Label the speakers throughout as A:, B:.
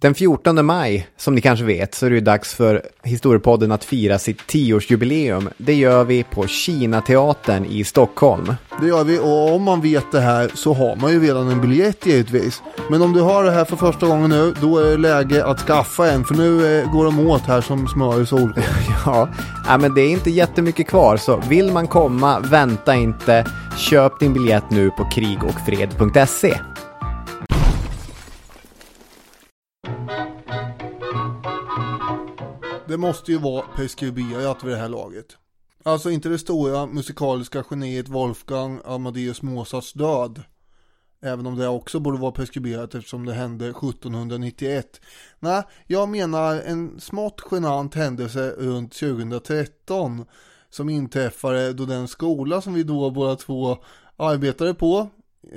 A: Den 14 maj, som ni kanske vet, så är det dags för Historiepodden att fira sitt tioårsjubileum. Det gör vi på Kinateatern i Stockholm.
B: Det gör vi och om man vet det här så har man ju redan en biljett givetvis. Men om du har det här för första gången nu, då är det läge att skaffa en för nu eh, går de åt här som smör i solsken.
A: Ja, men det är inte jättemycket kvar, så vill man komma, vänta inte. Köp din biljett nu på krigocfred.se.
B: Det måste ju vara preskriberat vid det här laget. Alltså inte det stora musikaliska geniet Wolfgang Amadeus Mozarts död. Även om det också borde vara preskriberat eftersom det hände 1791. Nej, jag menar en smått genant händelse runt 2013 som inträffade då den skola som vi då båda två arbetade på,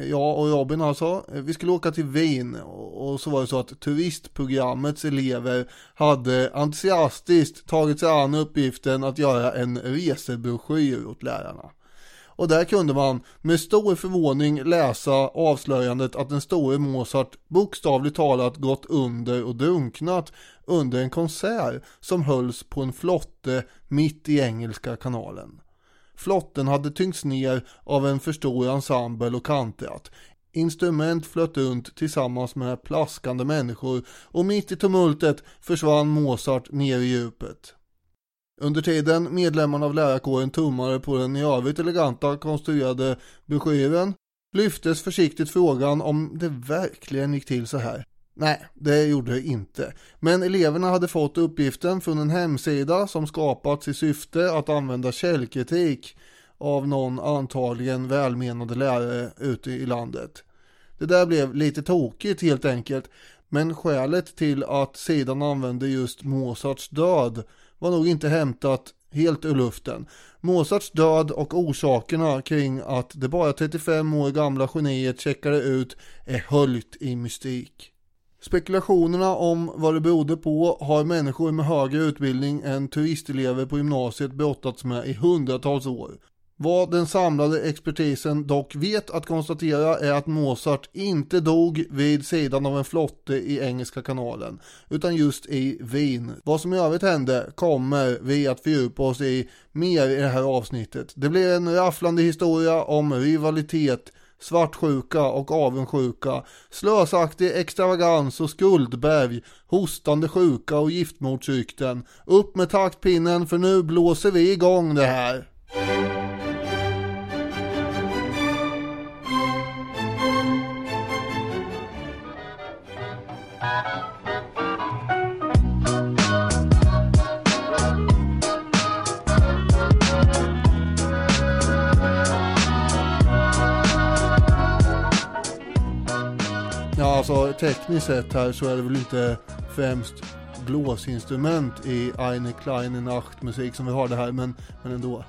B: jag och Robin alltså, vi skulle åka till Wien och så var det så att turistprogrammets elever hade entusiastiskt tagit sig an uppgiften att göra en resebroschyr åt lärarna. Och där kunde man med stor förvåning läsa avslöjandet att den store Mozart bokstavligt talat gått under och drunknat under en konsert som hölls på en flotte mitt i Engelska kanalen. Flotten hade tyngts ner av en för stor ensemble och kantrat. Instrument flöt runt tillsammans med plaskande människor och mitt i tumultet försvann Mozart ner i djupet. Under tiden medlemmarna av lärarkåren tummade på den i övrigt eleganta konstruerade broschyren lyftes försiktigt frågan om det verkligen gick till så här. Nej, det gjorde det inte. Men eleverna hade fått uppgiften från en hemsida som skapats i syfte att använda källkritik av någon antagligen välmenande lärare ute i landet. Det där blev lite tokigt helt enkelt, men skälet till att sidan använde just Mozarts död var nog inte hämtat helt ur luften. Mozarts död och orsakerna kring att det bara 35 år gamla geniet checkade ut är höljt i mystik. Spekulationerna om vad det berodde på har människor med högre utbildning än turistelever på gymnasiet brottats med i hundratals år. Vad den samlade expertisen dock vet att konstatera är att Mozart inte dog vid sidan av en flotte i Engelska kanalen, utan just i Wien. Vad som i övrigt hände kommer vi att fördjupa oss i mer i det här avsnittet. Det blir en rafflande historia om rivalitet, svartsjuka och avundsjuka, slösaktig extravagans och skuldberg, hostande sjuka och giftmordsrykten. Upp med taktpinnen för nu blåser vi igång det här. Alltså tekniskt sett här så är det väl inte främst blåsinstrument i Eine kleine Nachtmusik som vi har det här, men, men ändå.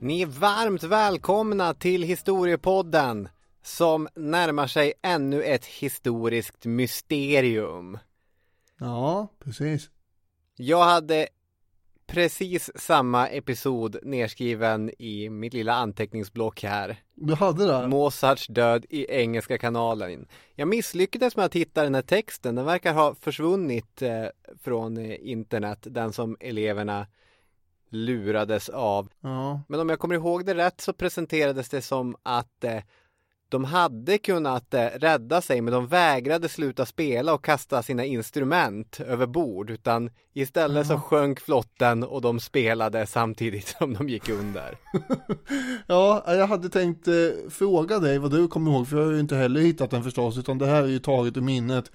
A: Ni är varmt välkomna till Historiepodden som närmar sig ännu ett historiskt mysterium.
B: Ja, precis.
A: Jag hade precis samma episod nerskriven i mitt lilla anteckningsblock här.
B: Du hade det?
A: Mozarts död i Engelska kanalen. Jag misslyckades med att hitta den här texten. Den verkar ha försvunnit eh, från eh, internet, den som eleverna lurades av.
B: Ja.
A: Men om jag kommer ihåg det rätt så presenterades det som att eh, de hade kunnat eh, rädda sig men de vägrade sluta spela och kasta sina instrument över bord utan istället så sjönk flotten och de spelade samtidigt som de gick under.
B: ja, jag hade tänkt eh, fråga dig vad du kommer ihåg, för jag har ju inte heller hittat den förstås, utan det här är ju taget ur minnet.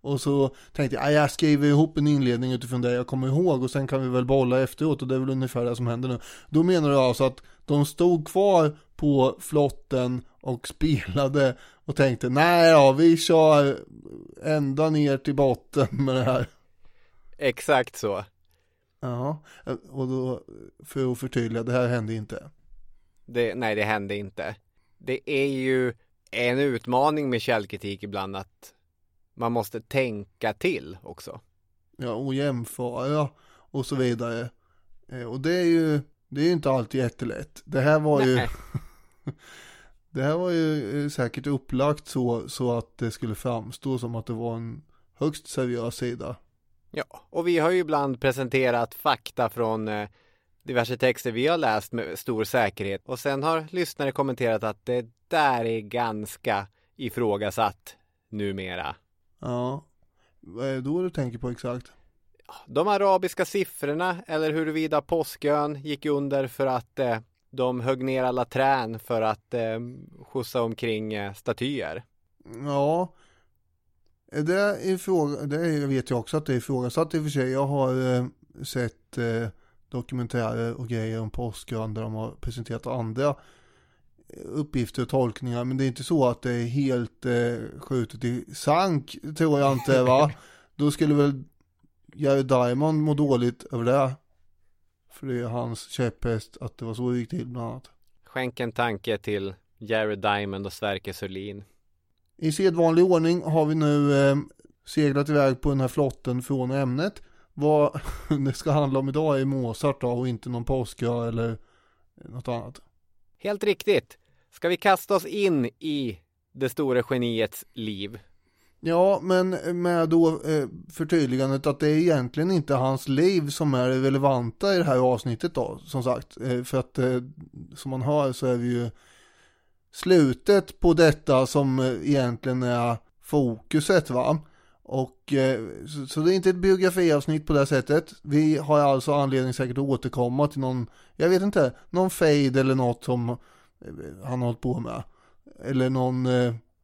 B: Och så tänkte jag, "Ah, jag skriver ihop en inledning utifrån det jag kommer ihåg och sen kan vi väl bolla efteråt och det är väl ungefär det som händer nu. Då menar du alltså att de stod kvar på flotten och spelade och tänkte, nej ja, vi kör ända ner till botten med det här.
A: Exakt så.
B: Ja, och då för att förtydliga, det här hände inte.
A: Det, nej, det hände inte. Det är ju en utmaning med källkritik ibland att man måste tänka till också.
B: Ja, och jämföra och så vidare. Eh, Och det är ju, det är ju inte alltid jättelätt. Det här var ju,
A: Nej.
B: det här var ju eh, säkert upplagt så, så att det skulle framstå som att det var en högst seriös sida.
A: Ja, och vi har ju ibland presenterat fakta från eh, diverse texter vi har läst med stor säkerhet och sen har lyssnare kommenterat att det där är ganska ifrågasatt numera.
B: Ja, vad är det då du tänker på exakt?
A: De arabiska siffrorna eller huruvida påskön gick under för att eh, de högg ner alla trän för att eh, skjutsa omkring eh, statyer.
B: Ja, det, ifråga, det vet jag också att det är ifrågasatt i och för sig. Jag har eh, sett eh, dokumentärer och grejer om påskön där de har presenterat andra uppgifter och tolkningar. Men det är inte så att det är helt eh, skjutet i sank, tror jag inte va. Då skulle väl Jerry Diamond må dåligt över det. För det är hans käpphäst att det var så det gick till bland annat.
A: Skänk en tanke till Jerry Diamond och Sverker Sörlin.
B: I sedvanlig ordning har vi nu eh, seglat iväg på den här flotten från ämnet. Vad det ska handla om idag är Mozart då, och inte någon påskö eller något annat.
A: Helt riktigt. Ska vi kasta oss in i det stora geniets liv?
B: Ja, men med då eh, förtydligandet att det är egentligen inte hans liv som är det relevanta i det här avsnittet då, som sagt. Eh, för att eh, som man hör så är vi ju slutet på detta som egentligen är fokuset va. Och så, det är inte ett biografiavsnitt på det sättet. Vi har alltså anledning säkert att återkomma till någon, jag vet inte, någon fade eller något som han har hållit på med. Eller någon,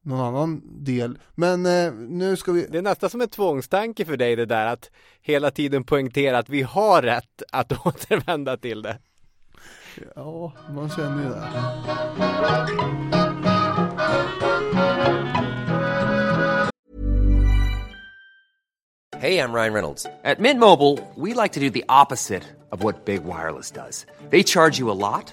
B: någon annan del. Men eh, nu ska vi...
A: Det är nästan som en tvångstanke för dig det där att hela tiden poängtera att vi har rätt att återvända till det.
B: Ja, man känner ju det.
C: Hey, I'm Ryan Reynolds. At Mint Mobile, we like to do the opposite of what Big Wireless does. They charge you a lot,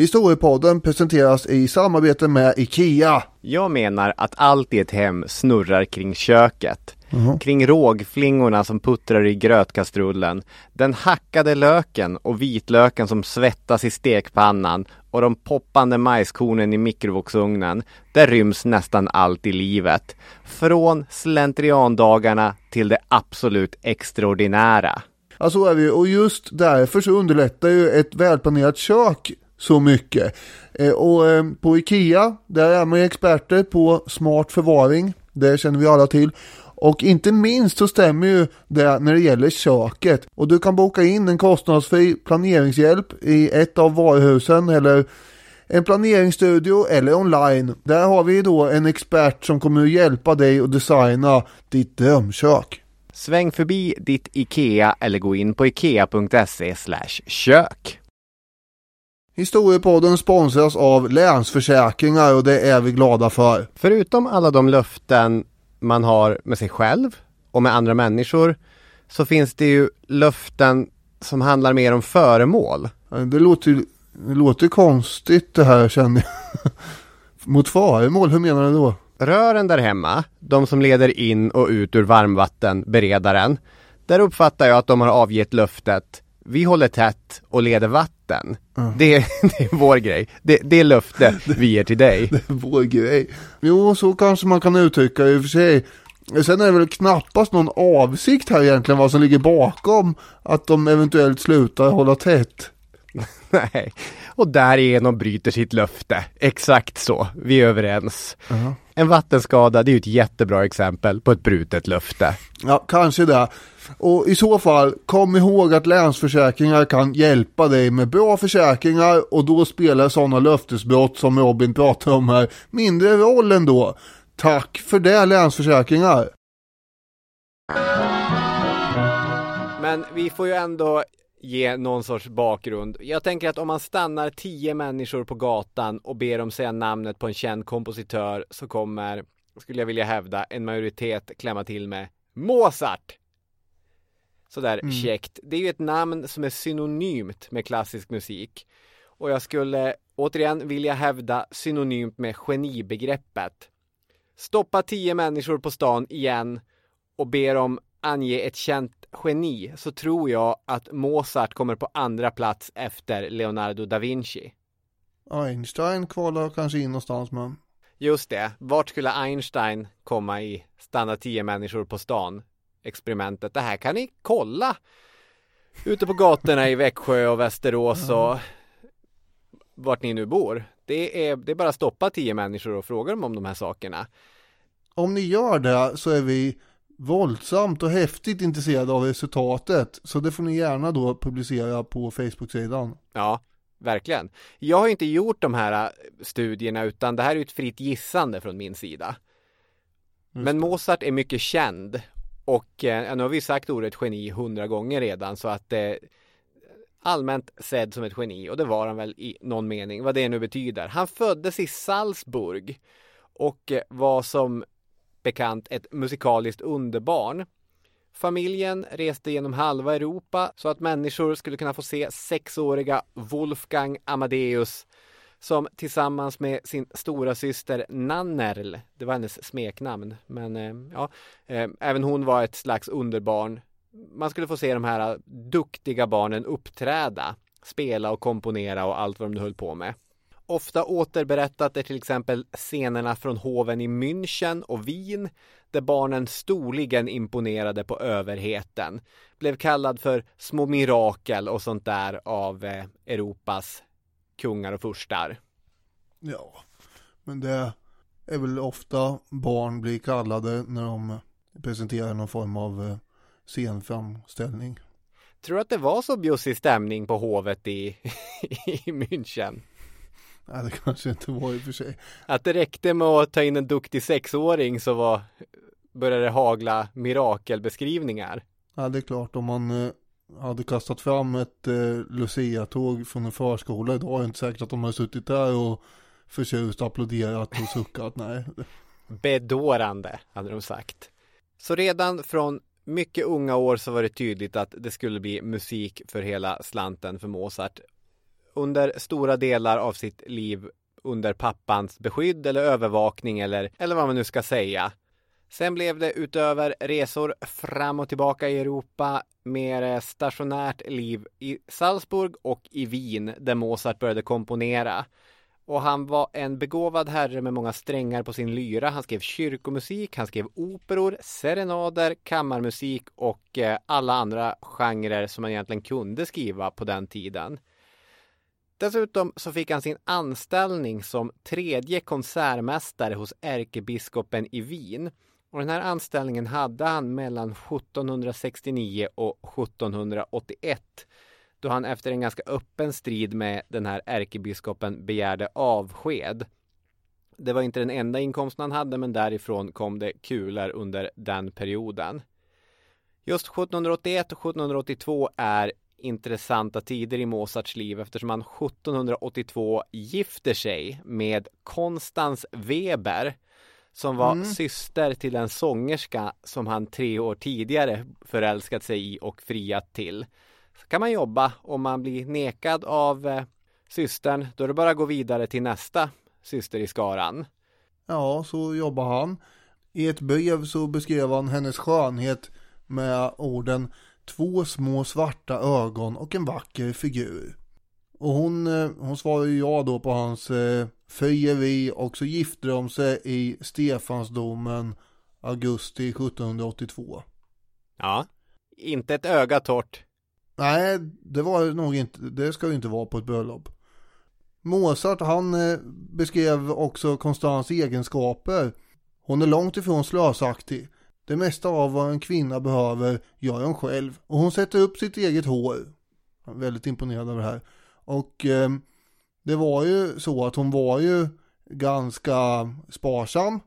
B: Historiepodden presenteras i samarbete med IKEA.
A: Jag menar att allt i ett hem snurrar kring köket. Mm. Kring rågflingorna som puttrar i grötkastrullen, den hackade löken och vitlöken som svettas i stekpannan och de poppande majskornen i mikrovågsugnen. Där ryms nästan allt i livet. Från slentriandagarna till det absolut extraordinära.
B: Ja, så är vi och just därför så underlättar ju ett välplanerat kök så mycket. Eh, och eh, på IKEA, där är man ju experter på smart förvaring. Det känner vi alla till. Och inte minst så stämmer ju det när det gäller köket. Och du kan boka in en kostnadsfri planeringshjälp i ett av varuhusen eller en planeringsstudio eller online. Där har vi då en expert som kommer att hjälpa dig att designa ditt drömkök.
A: Sväng förbi ditt IKEA eller gå in på ikea.se kök.
B: Historiepodden sponsras av Länsförsäkringar och det är vi glada för.
A: Förutom alla de löften man har med sig själv och med andra människor så finns det ju löften som handlar mer om föremål.
B: Det låter, det låter konstigt det här känner jag. Mot föremål, hur menar du då?
A: Rören där hemma, de som leder in och ut ur varmvattenberedaren, där uppfattar jag att de har avgett löftet vi håller tätt och leder vatten. Mm. Det, det, är vår grej. Det, det är löfte vi ger till dig.
B: Det är vår grej. Jo, så kanske man kan uttrycka i och för sig. Sen är det väl knappast någon avsikt här egentligen vad som ligger bakom att de eventuellt slutar hålla tätt.
A: Nej, och därigenom bryter sitt löfte. Exakt så, vi är överens. Uh -huh. En vattenskada, det är ju ett jättebra exempel på ett brutet löfte.
B: Ja, kanske det. Och i så fall, kom ihåg att Länsförsäkringar kan hjälpa dig med bra försäkringar och då spelar sådana löftesbrott som Robin pratar om här mindre roll ändå. Tack för det Länsförsäkringar!
A: Men vi får ju ändå ge någon sorts bakgrund. Jag tänker att om man stannar tio människor på gatan och ber dem säga namnet på en känd kompositör så kommer, skulle jag vilja hävda, en majoritet klämma till med Mozart! Sådär
B: Mm.
A: käckt. Det är ju ett namn som är synonymt med klassisk musik. Och jag skulle återigen vilja hävda synonymt med genibegreppet. Stoppa tio människor på stan igen och ber dem ange ett känt geni så tror jag att Mozart kommer på andra plats efter Leonardo da Vinci.
B: Einstein kvalar kanske in någonstans men
A: Just det, vart skulle Einstein komma i stanna tio människor på stan experimentet? Det här kan ni kolla ute på gatorna i Växjö och Västerås och vart ni nu bor. Det är, det är bara att stoppa tio människor och fråga dem om de här sakerna.
B: om ni gör det så är vi våldsamt och häftigt intresserade av resultatet. Så det får ni gärna då publicera på Facebook-sidan.
A: Ja, verkligen. Jag har inte gjort de här äh, studierna utan det här är ett fritt gissande från min sida. Men Mozart är mycket känd och eh, nu har vi sagt ordet geni hundra gånger redan så att eh, allmänt sedd som ett geni och det var han väl i någon mening, vad det nu betyder. Han föddes i Salzburg och eh, var som bekant ett musikaliskt underbarn. Familjen reste genom halva Europa så att människor skulle kunna få se sexåriga Wolfgang Amadeus som tillsammans med sin stora syster Nannerl, det var hennes smeknamn, men eh, ja, eh, även hon var ett slags underbarn. Man skulle få se de här duktiga barnen uppträda, spela och komponera och allt vad de nu höll på med. Ofta återberättat är till exempel scenerna från hoven i München och Wien där barnen storligen imponerade på överheten. Blev kallad för små mirakel och sånt där av eh, Europas kungar och furstar.
B: Ja, men det är väl ofta barn blir kallade när de presenterar någon form av eh, scenframställning.
A: Tror du att det var så bjussig stämning på hovet i, i München?
B: Nej, det kanske inte var i och för sig.
A: Att det räckte med att ta in en duktig sexåring så var, började det hagla mirakelbeskrivningar.
B: Ja, det är klart om man eh, hade kastat fram ett eh, Lucia-tåg från en förskola idag är det inte säkert att de har suttit där och förtjust applåderat och suckat. Nej,
A: Bedårande, hade de sagt. Så redan från mycket unga år så var det tydligt att det skulle bli musik för hela slanten för Mozart. Under stora delar av sitt liv under pappans beskydd eller övervakning eller, eller vad man nu ska säga. Sen blev det utöver resor fram och tillbaka i Europa mer eh, stationärt liv i Salzburg och i Wien där Mozart började komponera. Och han var en begåvad herre med många strängar på sin lyra. Han skrev kyrkomusik, han skrev operor, serenader, kammarmusik och eh, alla andra genrer som man egentligen kunde skriva på den tiden. Dessutom så fick han sin anställning som tredje konsertmästare hos ärkebiskopen i Wien. Och den här anställningen hade han mellan 1769 och 1781 då han efter en ganska öppen strid med den här ärkebiskopen begärde avsked. Det var inte den enda inkomsten han hade men därifrån kom det kulor under den perioden. Just 1781 och 1782 är intressanta tider i Mozarts liv eftersom han 1782 gifter sig med Konstans Weber som var
B: Mm.
A: syster till en sångerska som han tre år tidigare förälskat sig i och friat till. Så kan man jobba om man blir nekad av eh, systern då är det bara att gå vidare till nästa syster i skaran.
B: ja, så jobbar han. I ett brev så beskrev han hennes skönhet med orden två små svarta ögon och en vacker figur. Och hon, eh, hon svarade ja då på hans eh, och så gifte de sig i Stefansdomen augusti 1782.
A: Ja, inte ett öga torrt.
B: Nej, det var nog inte, det ska ju inte vara på ett bröllop. Mozart han eh, beskrev också Konstans egenskaper. Hon är långt ifrån slösaktig. Det mesta av vad en kvinna behöver gör hon själv. Och hon sätter upp sitt eget hår. Väldigt imponerad av det här. Och eh, det var ju så att hon var ju ganska sparsam.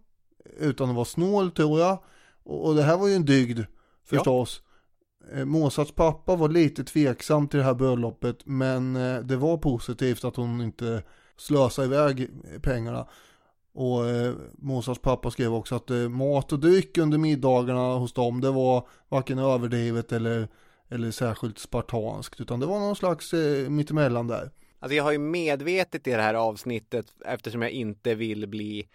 B: Utan att vara snål tror jag. Och, och det här var ju en dygd förstås. Eh, Mozarts pappa var lite tveksam till det här bröllopet men eh, det var positivt att hon inte slösade iväg pengarna. Och eh, Mozarts pappa skrev också att eh, mat och dryck under middagarna hos dem det var varken överdrivet eller eller särskilt spartanskt utan det var någon slags eh, mittemellan där.
A: Alltså jag har ju medvetet i det här avsnittet eftersom jag inte vill bli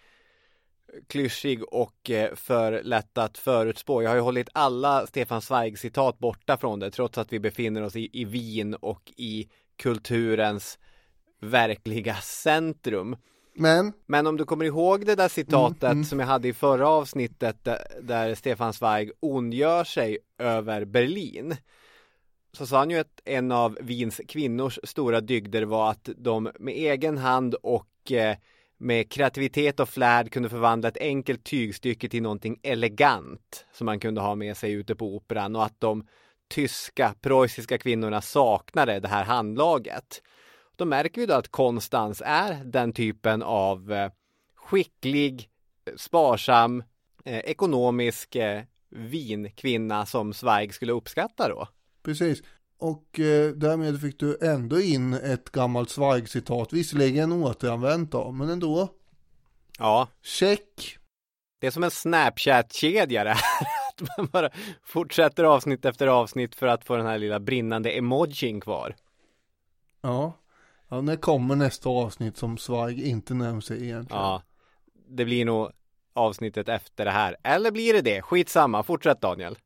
A: klyschig och eh, för lätt att förutspå. Jag har ju hållit alla Stefan Zweig citat borta från det trots att vi befinner oss i, i Wien och i kulturens verkliga centrum.
B: Men,
A: Men om du kommer ihåg det där citatet
B: Mm, mm.
A: som jag hade i förra avsnittet där, där Stefan Zweig ondgör sig över Berlin. Så sa han ju att en av Wiens kvinnors stora dygder var att de med egen hand och eh, med kreativitet och flärd kunde förvandla ett enkelt tygstycke till någonting elegant som man kunde ha med sig ute på operan och att de tyska preussiska kvinnorna saknade det här handlaget. Då märker vi då att Konstans är den typen av eh, skicklig, sparsam, eh, ekonomisk eh, vinkvinna som Zweig skulle uppskatta då
B: precis. Och eh, därmed fick du ändå in ett gammalt Zweig-citat, visserligen återanvänt då, men ändå.
A: Ja,
B: Check.
A: det är som en Snapchat-kedja det här. Att man bara fortsätter avsnitt efter avsnitt för att få den här lilla brinnande emojin kvar.
B: Ja. ja, när kommer nästa avsnitt som Zweig inte nämns i egentligen?
A: Ja, det blir nog avsnittet efter det här. Eller blir det det? Skitsamma, fortsätt Daniel.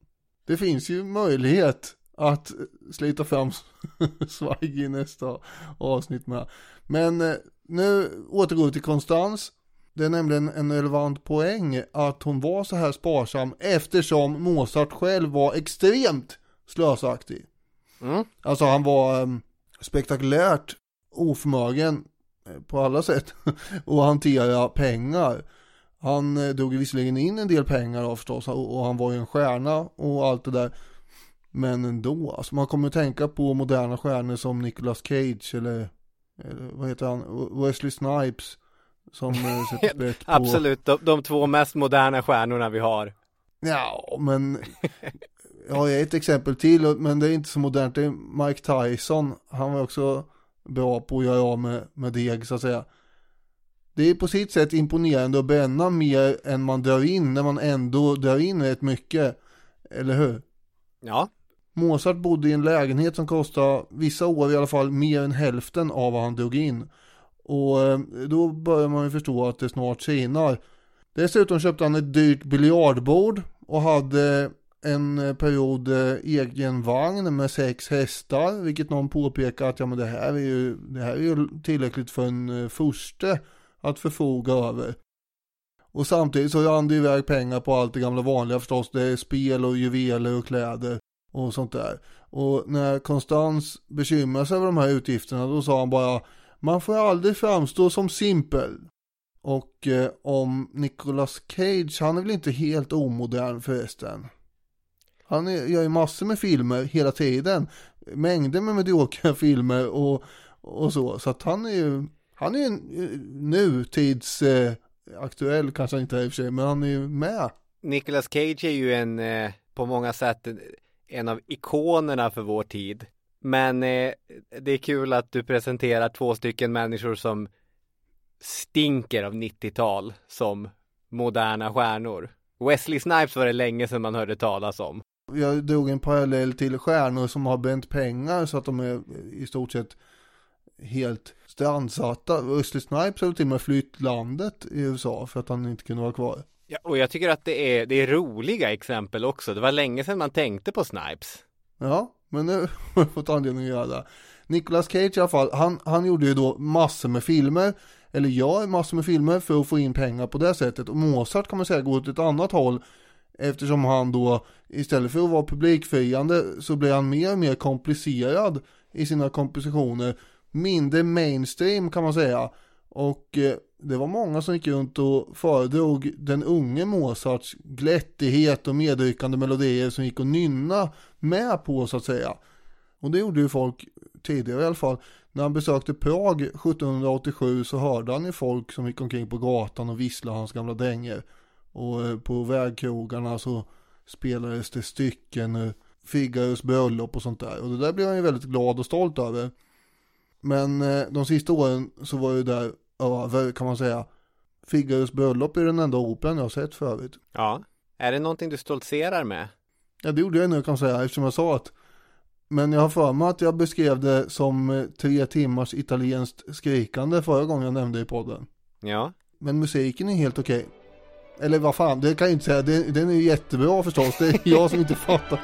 B: Det finns ju möjlighet att slita fram Zweig i nästa avsnitt med. Men eh, nu återgår vi till Konstans. Det är nämligen en relevant poäng att hon var så här sparsam eftersom Mozart själv var extremt slösaktig.
A: Mm.
B: Alltså han var eh, spektakulärt oförmögen eh, på alla sätt att hantera pengar. Han eh, drog visserligen in en del pengar då förstås och han var ju en stjärna och allt det där. Men ändå, alltså man kommer att tänka på moderna stjärnor som Nicolas Cage eller, eller vad heter han, Wesley Snipes. Som eh, sätter sprätt på.
A: Absolut, de, de två mest moderna stjärnorna vi har.
B: Ja, men jag har ett exempel till, men det är inte så modernt. Det är Mike Tyson. Han var också bra på att göra av med, med deg så att säga. Det är på sitt sätt imponerande att bränna mer än man drar in när man ändå drar in rätt mycket. Eller hur?
A: Ja,
B: Mozart bodde i en lägenhet som kostade, vissa år i alla fall, mer än hälften av vad han drog in. Och eh, då börjar man ju förstå att det snart sinar. Dessutom köpte han ett dyrt biljardbord och hade en eh, period eh, egen vagn med sex hästar, vilket någon påpekar att ja men det här är ju, det här är ju tillräckligt för en furste att förfoga över. Och samtidigt så rann det iväg pengar på allt det gamla vanliga förstås, det är spel och juveler och kläder och sånt där. Och när Konstans bekymrar sig över de här utgifterna då sa han bara man får aldrig framstå som simpel. Och eh, om Nicolas Cage, han är väl inte helt omodern förresten. Han är, gör ju massor med filmer hela tiden. Mängder med mediokra filmer och, och så. Så att han är ju, han är ju nutidsaktuell eh, nutids eh, aktuell kanske han inte är i och för sig, men han är ju med.
A: Nicolas Cage är ju en, eh, på många sätt, en, av ikonerna för vår tid. Men eh, det är kul att du presenterar två stycken människor som stinker av 90-tal som moderna stjärnor. Wesley Snipes var det länge sedan man hörde talas om.
B: Jag drog en parallell till stjärnor som har bränt pengar så att de är i stort sett helt strandsatta. Wesley Snipes har till och med flytt landet i USA för att han inte kunde vara kvar.
A: Ja, och jag tycker att det är, det är roliga exempel också. Det var länge sedan man tänkte på Snipes.
B: Ja, men nu har jag fått anledning att göra det. Nicolas Cage i alla fall, han, han gjorde ju då massor med filmer, eller gör massor med filmer för att få in pengar på det sättet. Och Mozart kan man säga går åt ett annat håll, eftersom han då istället för att vara publikfriande så blir han mer och mer komplicerad i sina kompositioner. Mindre mainstream kan man säga. Och eh, det var många som gick runt och föredrog den unge Mozarts glättighet och medryckande melodier som gick att nynna med på så att säga. Och det gjorde ju folk tidigare i alla fall. När han besökte Prag 1787 så hörde han ju folk som gick omkring på gatan och visslade hans gamla dänger. Och eh, på vägkrogarna så spelades det stycken, ur Figaros bröllop och sånt där. Och det där blev han ju väldigt glad och stolt över. Men de sista åren så var ju där över kan man säga. Figaros bröllop är den enda operan jag har sett förut.
A: Ja. Är det någonting du stoltserar med?
B: Ja det gjorde jag nu kan man säga eftersom jag sa att Men jag har för mig att jag beskrev det som eh, tre timmars italienskt skrikande förra gången jag nämnde i podden.
A: Ja.
B: Men musiken är helt okej. Eller vad fan, det kan jag inte säga. Den, den är ju jättebra förstås. Det är jag som inte fattar.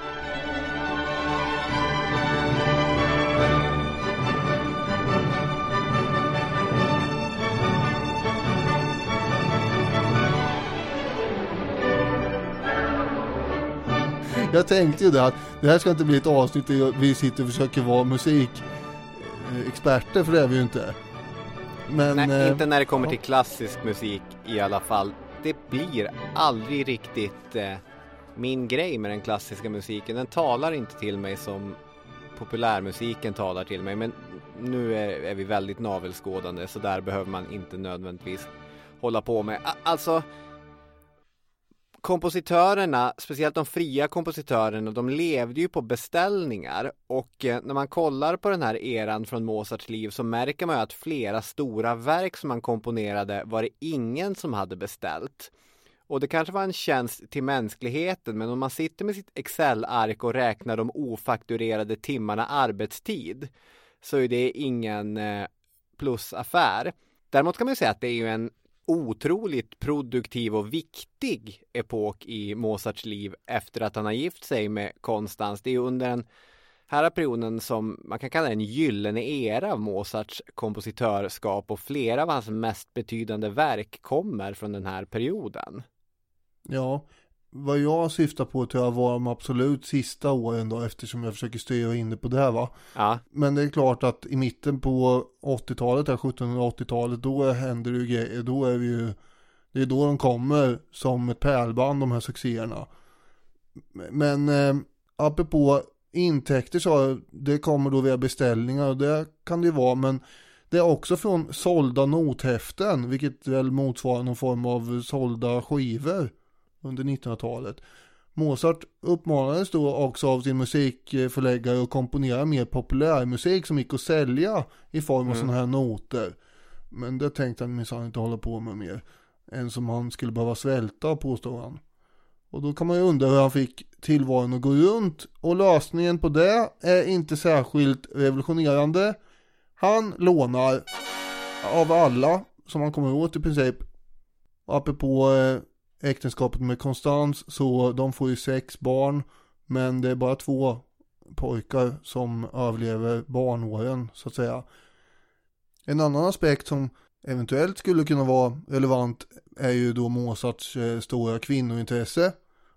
B: Jag tänkte ju det att det här ska inte bli ett avsnitt där vi sitter och försöker vara musikexperter för det är vi ju inte. Men,
A: Nej,
B: eh,
A: inte när det kommer till klassisk musik i alla fall. Det blir aldrig riktigt eh, min grej med den klassiska musiken. Den talar inte till mig som populärmusiken talar till mig. Men nu är, är vi väldigt navelskådande så där behöver man inte nödvändigtvis hålla på med. Alltså kompositörerna, speciellt de fria kompositörerna, de levde ju på beställningar och eh, när man kollar på den här eran från Mozarts liv så märker man ju att flera stora verk som han komponerade var det ingen som hade beställt. Och det kanske var en tjänst till mänskligheten, men om man sitter med sitt Excel-ark och räknar de ofakturerade timmarna arbetstid så är det ingen eh, plusaffär. Däremot kan man ju säga att det är ju en otroligt produktiv och viktig epok i Mozarts liv efter att han har gift sig med Konstans. Det är under den här perioden som man kan kalla en gyllene era av Mozarts kompositörskap och flera av hans mest betydande verk kommer från den här perioden.
B: Ja, vad jag syftar på tror jag var de absolut sista åren då eftersom jag försöker styra in det på det här va.
A: Ja,
B: Men det är klart att i mitten på 80-talet, här 1780-talet, då händer det ju grejer. Då är vi ju, det är då de kommer som ett pärlband de här succéerna. Men eh, apropå intäkter så, det kommer då via beställningar och det kan det ju vara. Men det är också från sålda nothäften, vilket väl motsvarar någon form av sålda skivor under 1900-talet. Mozart uppmanades då också av sin musikförläggare att komponera mer populärmusik som gick att sälja i form av
A: Mm.
B: sådana här noter. Men det tänkte han minsann inte hålla på med mer. Än som han skulle behöva svälta påstår han. Och då kan man ju undra hur han fick tillvaron att gå runt. Och lösningen på det är inte särskilt revolutionerande. Han lånar av alla som han kommer åt i princip. Apropå eh, äktenskapet med Konstans så de får ju sex barn. Men det är bara två pojkar som överlever barnåren så att säga. En annan aspekt som eventuellt skulle kunna vara relevant är ju då Mozarts eh, stora kvinnointresse.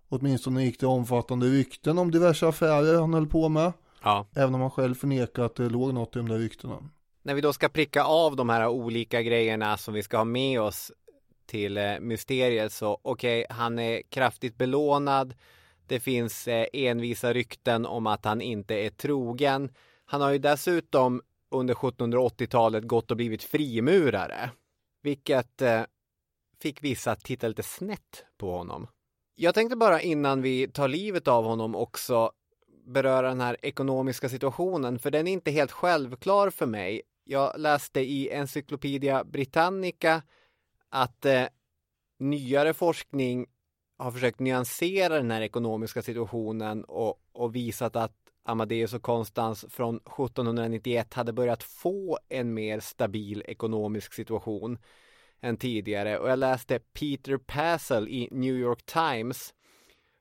B: Åtminstone gick det omfattande rykten om diverse affärer han höll på med.
A: ja.
B: Även om han själv förnekar att det låg något i de där ryktena.
A: När vi då ska pricka av de här olika grejerna som vi ska ha med oss till eh, mysteriet så okej, han är kraftigt belånad. Det finns eh, envisa rykten om att han inte är trogen. Han har ju dessutom under 1780-talet gått och blivit frimurare, vilket eh, fick vissa att titta lite snett på honom. Jag tänkte bara innan vi tar livet av honom också beröra den här ekonomiska situationen, för den är inte helt självklar för mig. Jag läste i Encyclopedia Britannica att eh, nyare forskning har försökt nyansera den här ekonomiska situationen och, och visat att Amadeus och Konstans från 1791 hade börjat få en mer stabil ekonomisk situation än tidigare. Och jag läste Peter Passel i New York Times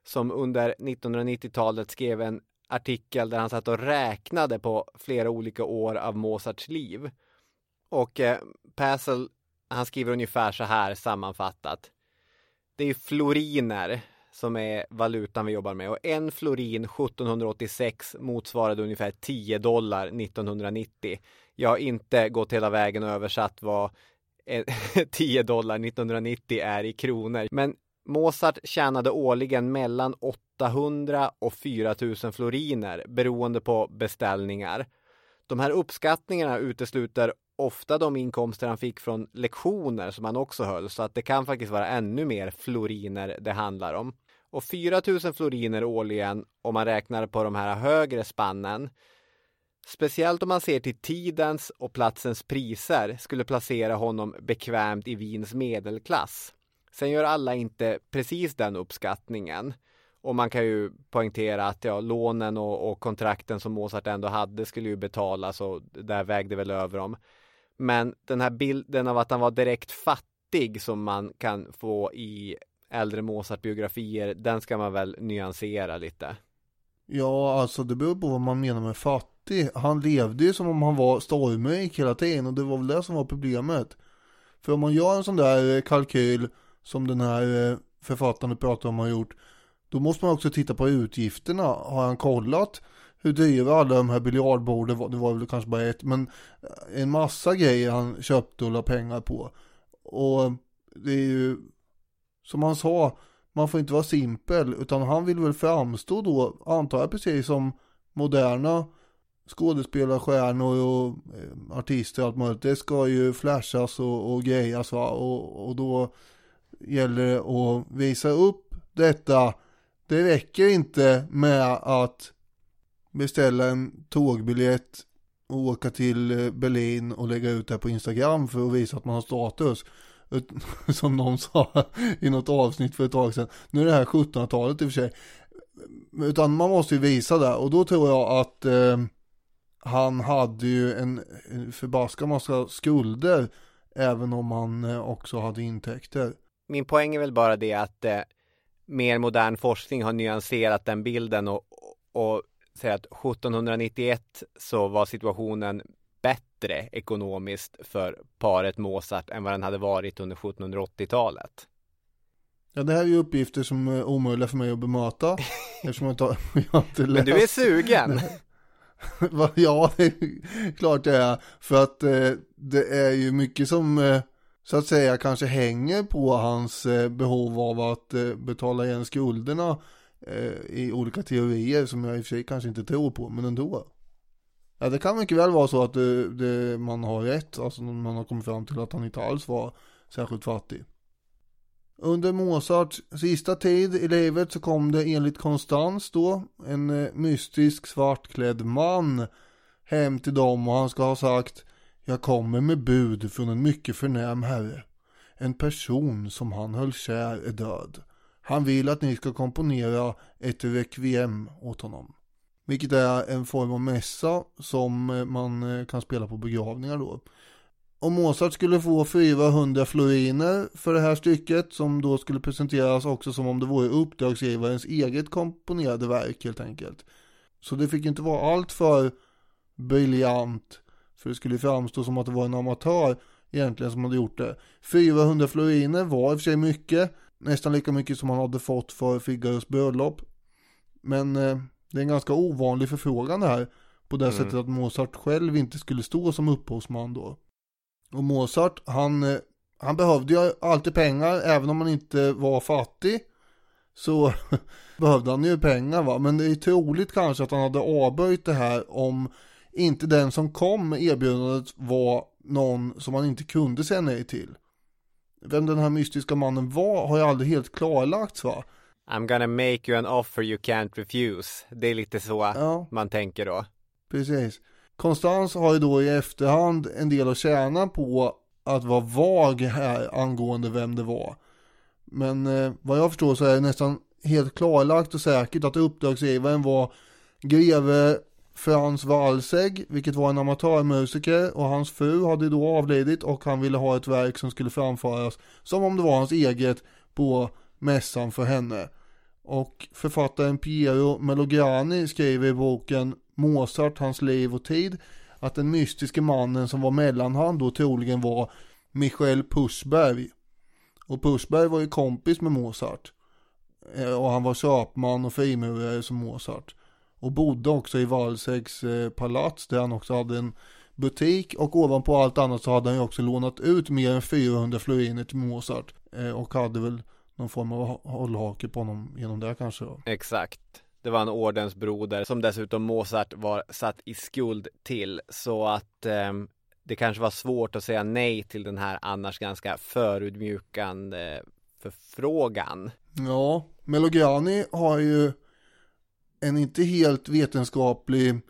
A: som under 1990-talet skrev en artikel där han satt och räknade på flera olika år av Mozarts liv. Och eh, Passel, han skriver ungefär så här sammanfattat. Det är floriner som är valutan vi jobbar med och en florin 1786 motsvarade ungefär 10 dollar 1990. Jag har inte gått hela vägen och översatt vad 10 dollar 1990 är i kronor. Men Mozart tjänade årligen mellan 800 och 4000 floriner beroende på beställningar. De här uppskattningarna utesluter ofta de inkomster han fick från lektioner som han också höll så att det kan faktiskt vara ännu mer floriner det handlar om. Och 4000 floriner årligen om man räknar på de här högre spannen Speciellt om man ser till tidens och platsens priser skulle placera honom bekvämt i Wiens medelklass. Sen gör alla inte precis den uppskattningen. Och man kan ju poängtera att ja, lånen och, och kontrakten som Mozart ändå hade skulle ju betalas och där vägde väl över dem. Men den här bilden av att han var direkt fattig som man kan få i äldre Mozart-biografier, den ska man väl nyansera lite.
B: Ja, alltså det beror på vad man menar med fattig. Han levde ju som om han var stormrik hela tiden och det var väl det som var problemet. För om man gör en sån där eh, kalkyl som den här eh, författaren pratar om har gjort, då måste man också titta på utgifterna. Har han kollat hur dyra alla de här biljardborden var? Det var väl kanske bara ett, men en massa grejer han köpte och la pengar på. Och det är ju, som han sa, man får inte vara simpel, utan han vill väl framstå då, antar jag precis som moderna skådespelarstjärnor och eh, artister och allt möjligt. Det ska ju flashas och, och grejas va, och, och då gäller det att visa upp detta. Det räcker inte med att beställa en tågbiljett och åka till eh, Berlin och lägga ut det på Instagram för att visa att man har status. Som någon sa i något avsnitt för ett tag sedan. Nu är det här 1700-talet i och för sig. Utan man måste ju visa det och då tror jag att eh, han hade ju en, förbaskad förbaskat massa skulder även om han eh, också hade intäkter.
A: Min poäng är väl bara det att eh, mer modern forskning har nyanserat den bilden och, och säger att 1791 så var situationen bättre ekonomiskt för paret Mozart än vad den hade varit under 1780-talet.
B: Ja, det här är ju uppgifter som är omöjliga för mig att bemöta. eftersom jag, tar, jag inte läst.
A: Men du är sugen.
B: ja, det är klart det är. För att eh, det är ju mycket som eh, så att säga kanske hänger på hans eh, behov av att betala igen skulderna Eh, i olika teorier som jag i och för sig kanske inte tror på, men ändå. Ja, det kan mycket väl vara så att det, det, man har rätt, alltså man har kommit fram till att han inte alls var särskilt fattig. Under Mozarts sista tid i livet så kom det enligt Konstans då en eh, mystisk svartklädd man hem till dem och han ska ha sagt Jag kommer med bud från en mycket förnäm herre. En person som han höll kär är död. Han vill att ni ska komponera ett requiem åt honom. Vilket är en form av mässa som man eh, kan spela på begravningar då. Och Mozart skulle få 400 floriner för det här stycket som då skulle presenteras också som om det vore uppdragsgivarens eget komponerade verk helt enkelt. Så det fick inte vara allt för briljant för det skulle framstå som att det var en amatör egentligen som hade gjort det. 400 floriner var i och för sig mycket, nästan lika mycket som han hade fått för Figaros bröllop. Men eh, det är en ganska ovanlig förfrågan det här på det mm. sättet att Mozart själv inte skulle stå som upphovsman då. Och Mozart, han, eh, han behövde ju alltid pengar, även om han inte var fattig. Så behövde han ju pengar va. Men det är troligt kanske att han hade avböjt det här om inte den som kom med erbjudandet var någon som han inte kunde säga nej till. Vem den här mystiska mannen var har ju aldrig helt klarlagts va.
A: I'm gonna make you an offer you can't refuse. Det är lite så ja. man tänker då.
B: Precis. Konstans har ju då i efterhand en del att tjäna på att vara vag här angående vem det var. Men eh, vad jag förstår så är det nästan helt klarlagt och säkert att uppdragsgivaren var greve Frans Walsegg, vilket var en amatörmusiker och hans fru hade då avlidit och han ville ha ett verk som skulle framföras som om det var hans eget på mässan för henne. Och författaren Piero Melograni skriver i boken Mozart, hans liv och tid att den mystiske mannen som var mellanhand då troligen var Michel Pussberg. Och Pussberg var ju kompis med Mozart. Eh, och han var köpman och frimurare som Mozart. Och bodde också i Walsegs eh, palats där han också hade en butik och ovanpå allt annat så hade han ju också lånat ut mer än 400 floriner till Mozart. Eh, och hade väl någon form av hållhake på honom genom det kanske då.
A: Exakt. Det var en ordensbroder som dessutom Mozart var satt i skuld till så att eh, det kanske var svårt att säga nej till den här annars ganska förutmjukande förfrågan.
B: Ja, Melograni har ju en inte helt vetenskaplig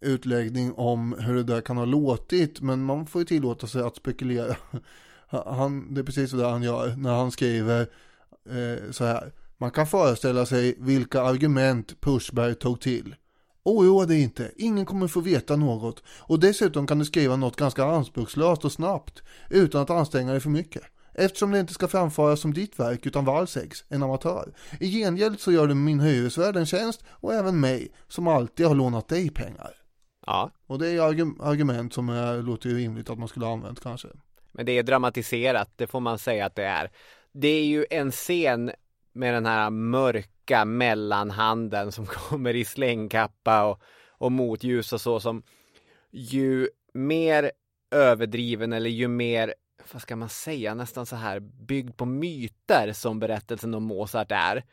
B: utläggning om hur det där kan ha låtit men man får ju tillåta sig att spekulera. Han, det är precis så där han gör när han skriver eh, så här. Man kan föreställa sig vilka argument Pushberg tog till. Oroa dig inte, ingen kommer få veta något och dessutom kan du skriva något ganska anspråkslöst och snabbt utan att anstränga dig för mycket. Eftersom det inte ska framföras som ditt verk utan Walsegs, en amatör. I gengäld så gör du min hyresvärd en tjänst och även mig som alltid har lånat dig pengar.
A: Ja.
B: Och det är argument som är, låter ju rimligt att man skulle ha använt kanske.
A: Men det är dramatiserat, det får man säga att det är. Det är ju en scen med den här mörka mellanhanden som kommer i slängkappa och, och motljus och så som ju mer överdriven eller ju mer, vad ska man säga, nästan så här byggd på myter som berättelsen om Mozart är.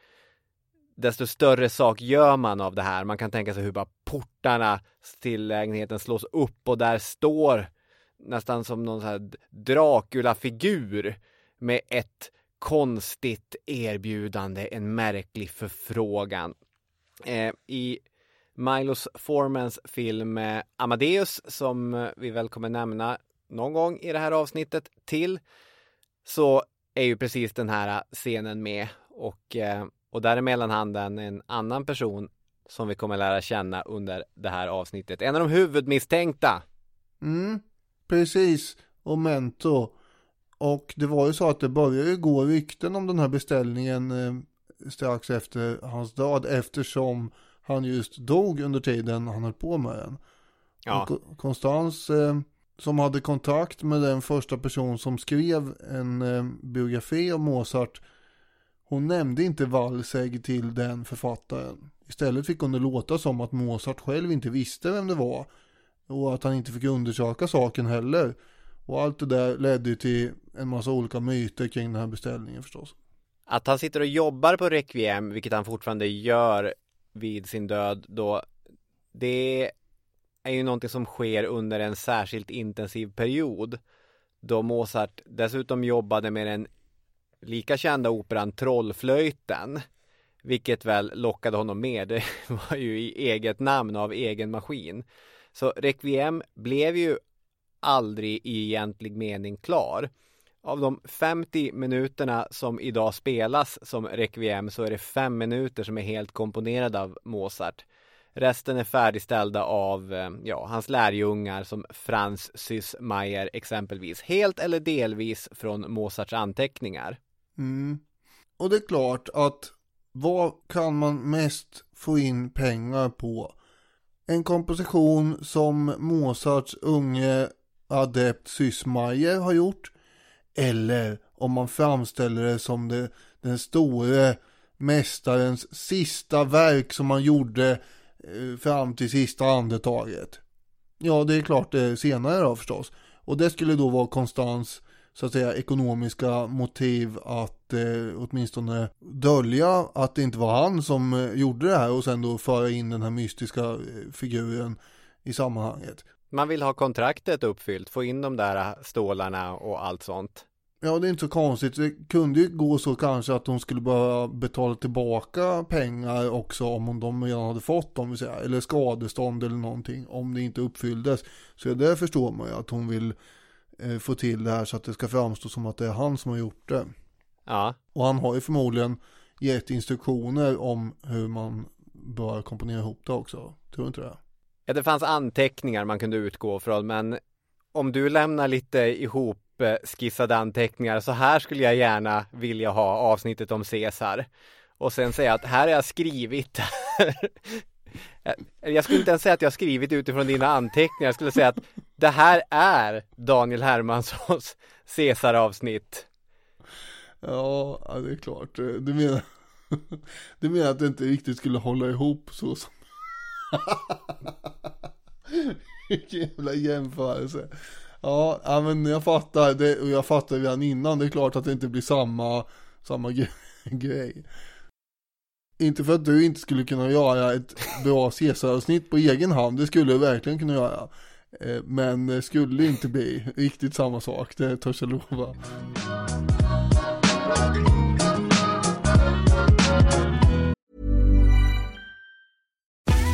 A: Desto större sak gör man av det här. Man kan tänka sig hur bara portarna till lägenheten slås upp och där står nästan som någon så här Dracula-figur med ett konstigt erbjudande, en märklig förfrågan. Eh, I Milos Formans film eh, Amadeus, som vi väl kommer nämna någon gång i det här avsnittet till, så är ju precis den här scenen med och, eh, och däremellan handen en annan person som vi kommer lära känna under det här avsnittet. En av de huvudmisstänkta.
B: Mm, precis. Och Mento. Och det var ju så att det började gå rykten om den här beställningen eh, strax efter hans död eftersom han just dog under tiden han höll på med den. Ja. Konstans eh, som hade kontakt med den första person som skrev en eh, biografi om Mozart hon nämnde inte Walsegg till den författaren. Istället fick hon det låta som att Mozart själv inte visste vem det var och att han inte fick undersöka saken heller. Och allt det där ledde ju till en massa olika myter kring den här beställningen förstås.
A: Att han sitter och jobbar på Requiem, vilket han fortfarande gör vid sin död då, det är ju någonting som sker under en särskilt intensiv period. Då Mozart dessutom jobbade med den lika kända operan Trollflöjten. Vilket väl lockade honom med. Det var ju i eget namn av egen maskin. Så Requiem blev ju aldrig i egentlig mening klar. Av de 50 minuterna som idag spelas som Requiem så är det fem minuter som är helt komponerade av Mozart. Resten är färdigställda av eh, ja, hans lärjungar som Franz Süssmayer exempelvis. Helt eller delvis från Mozarts anteckningar.
B: Mm. Och det är klart att vad kan man mest få in pengar på? En komposition som Mozarts unge adept Süssmayer har gjort. Eller om man framställer det som det, den store mästarens sista verk som han gjorde Eh, fram till sista andetaget. Ja, det är klart det senare då förstås. Och det skulle då vara Konstans så att säga ekonomiska motiv att eh, åtminstone dölja att det inte var han som eh, gjorde det här och sen då föra in den här mystiska eh, figuren i sammanhanget.
A: Man vill ha kontraktet uppfyllt, få in de där stålarna och allt sånt.
B: Ja, det är inte så konstigt. Det kunde ju gå så kanske att hon skulle börja betala tillbaka pengar också om de redan hade fått dem, säga, eller skadestånd eller någonting om det inte uppfylldes. Så det förstår man ju att hon vill eh, få till det här så att det ska framstå som att det är han som har gjort det.
A: Ja.
B: Och han har ju förmodligen gett instruktioner om hur man bör komponera ihop det också. Tror du inte det?
A: Ja, det fanns anteckningar man kunde utgå från, men om du lämnar lite ihop Eh, skissade anteckningar, så här skulle jag gärna vilja ha avsnittet om Caesar. Och sen säga att här har jag skrivit Jag skulle inte ens säga att jag skrivit utifrån dina anteckningar. Jag skulle säga att det här är Daniel Hermanssons Caesar-avsnitt.
B: Ja, det är klart. Du menar, du menar att det inte riktigt skulle hålla ihop så som Vilken jävla jämförelse. Ja, men jag fattar det och jag fattar redan innan. Det är klart att det inte blir samma, samma grej. Inte för att du inte skulle kunna göra ett bra Caesar-avsnitt på egen hand. Det skulle du verkligen kunna göra. Eh, men det skulle inte bli riktigt samma sak. Det törs jag lova.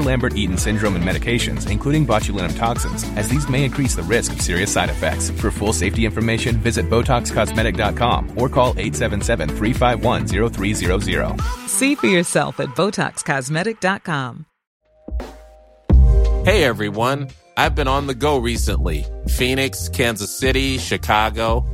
D: or Lambert Eaton syndrome and medications, including botulinum toxins, as these may increase the risk of serious side effects. For full safety information, visit BotoxCosmetic.com or call 877 351 0300.
E: See for yourself at BotoxCosmetic.com.
F: Hey everyone, I've been on the go recently Phoenix, Kansas City, Chicago.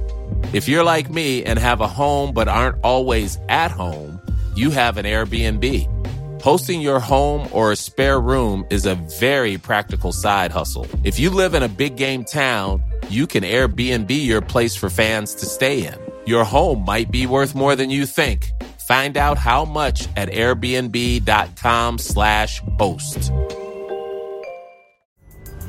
F: If you're like me and have a home but aren't always at home, you have an Airbnb. Hosting your home or a spare room is a very practical side hustle. If you live in a big game town, you can Airbnb your place for fans to stay in. Your home might be worth more than you think. Find out how much at airbnb.com slash boast.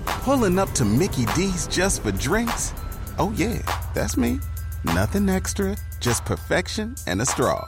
G: Pulling up to Mickey D's just for drinks? Oh yeah, that's me. Nothing extra, just perfection and a straw.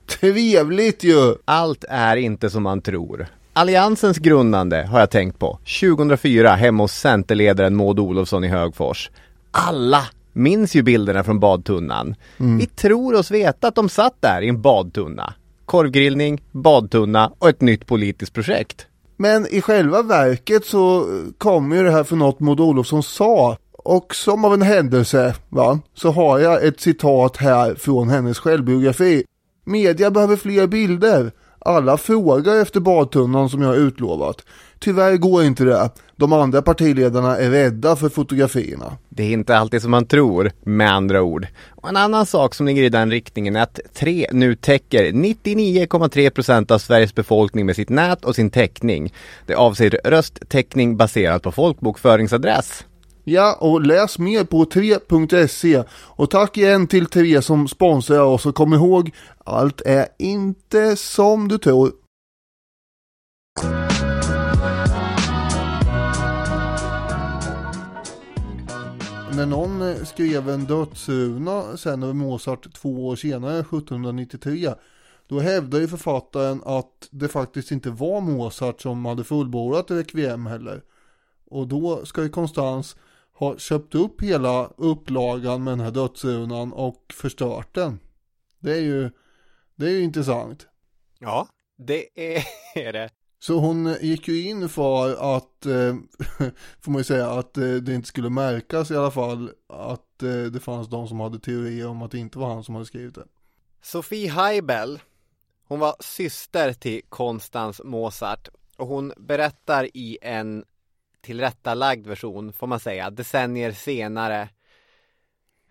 B: Trevligt ju!
A: Allt är inte som man tror. Alliansens grundande har jag tänkt på. 2004 hemma hos Centerledaren Maud Olofsson i Högfors. Alla minns ju bilderna från badtunnan. Vi tror oss veta att de satt där i en badtunna. Korvgrillning, badtunna och ett nytt politiskt projekt.
B: Men i själva verket så kom ju det här för något Maud Olofsson sa. Och som av en händelse, va, så har jag ett citat här från hennes självbiografi. Media behöver fler bilder. Alla frågar efter badtunnan som jag har utlovat. Tyvärr går inte det. De andra partiledarna är rädda för fotografierna.
A: Det är inte alltid som man tror, med andra ord. Och en annan sak som ligger i den riktningen är att Tre nu täcker 99,3% av Sveriges befolkning med sitt nät och sin täckning. Det avser rösttäckning baserat på folkbokföringsadress.
B: Ja, och läs mer på 3.se. Och tack igen till 3 som sponsrar oss och kom ihåg, allt är inte som du tror. När någon eh, skrev en dödsruna sen över Mozart två år senare, 1793, då hävdade ju författaren att det faktiskt inte var Mozart som hade fullbordat Requiem heller. Och då ska ju Konstans ha köpt upp hela upplagan med den här dödsrunan och förstört den. Det är ju, det är ju intressant.
A: Ja, det är det.
B: Så hon gick ju in för att, eh, får man ju säga, att eh, det inte skulle märkas i alla fall att eh, det fanns de som hade teorier om att det inte var han som hade skrivit det.
A: Sofie Heibel, hon var syster till Konstans Mozart och hon berättar i en tillrättalagd version, får man säga, decennier senare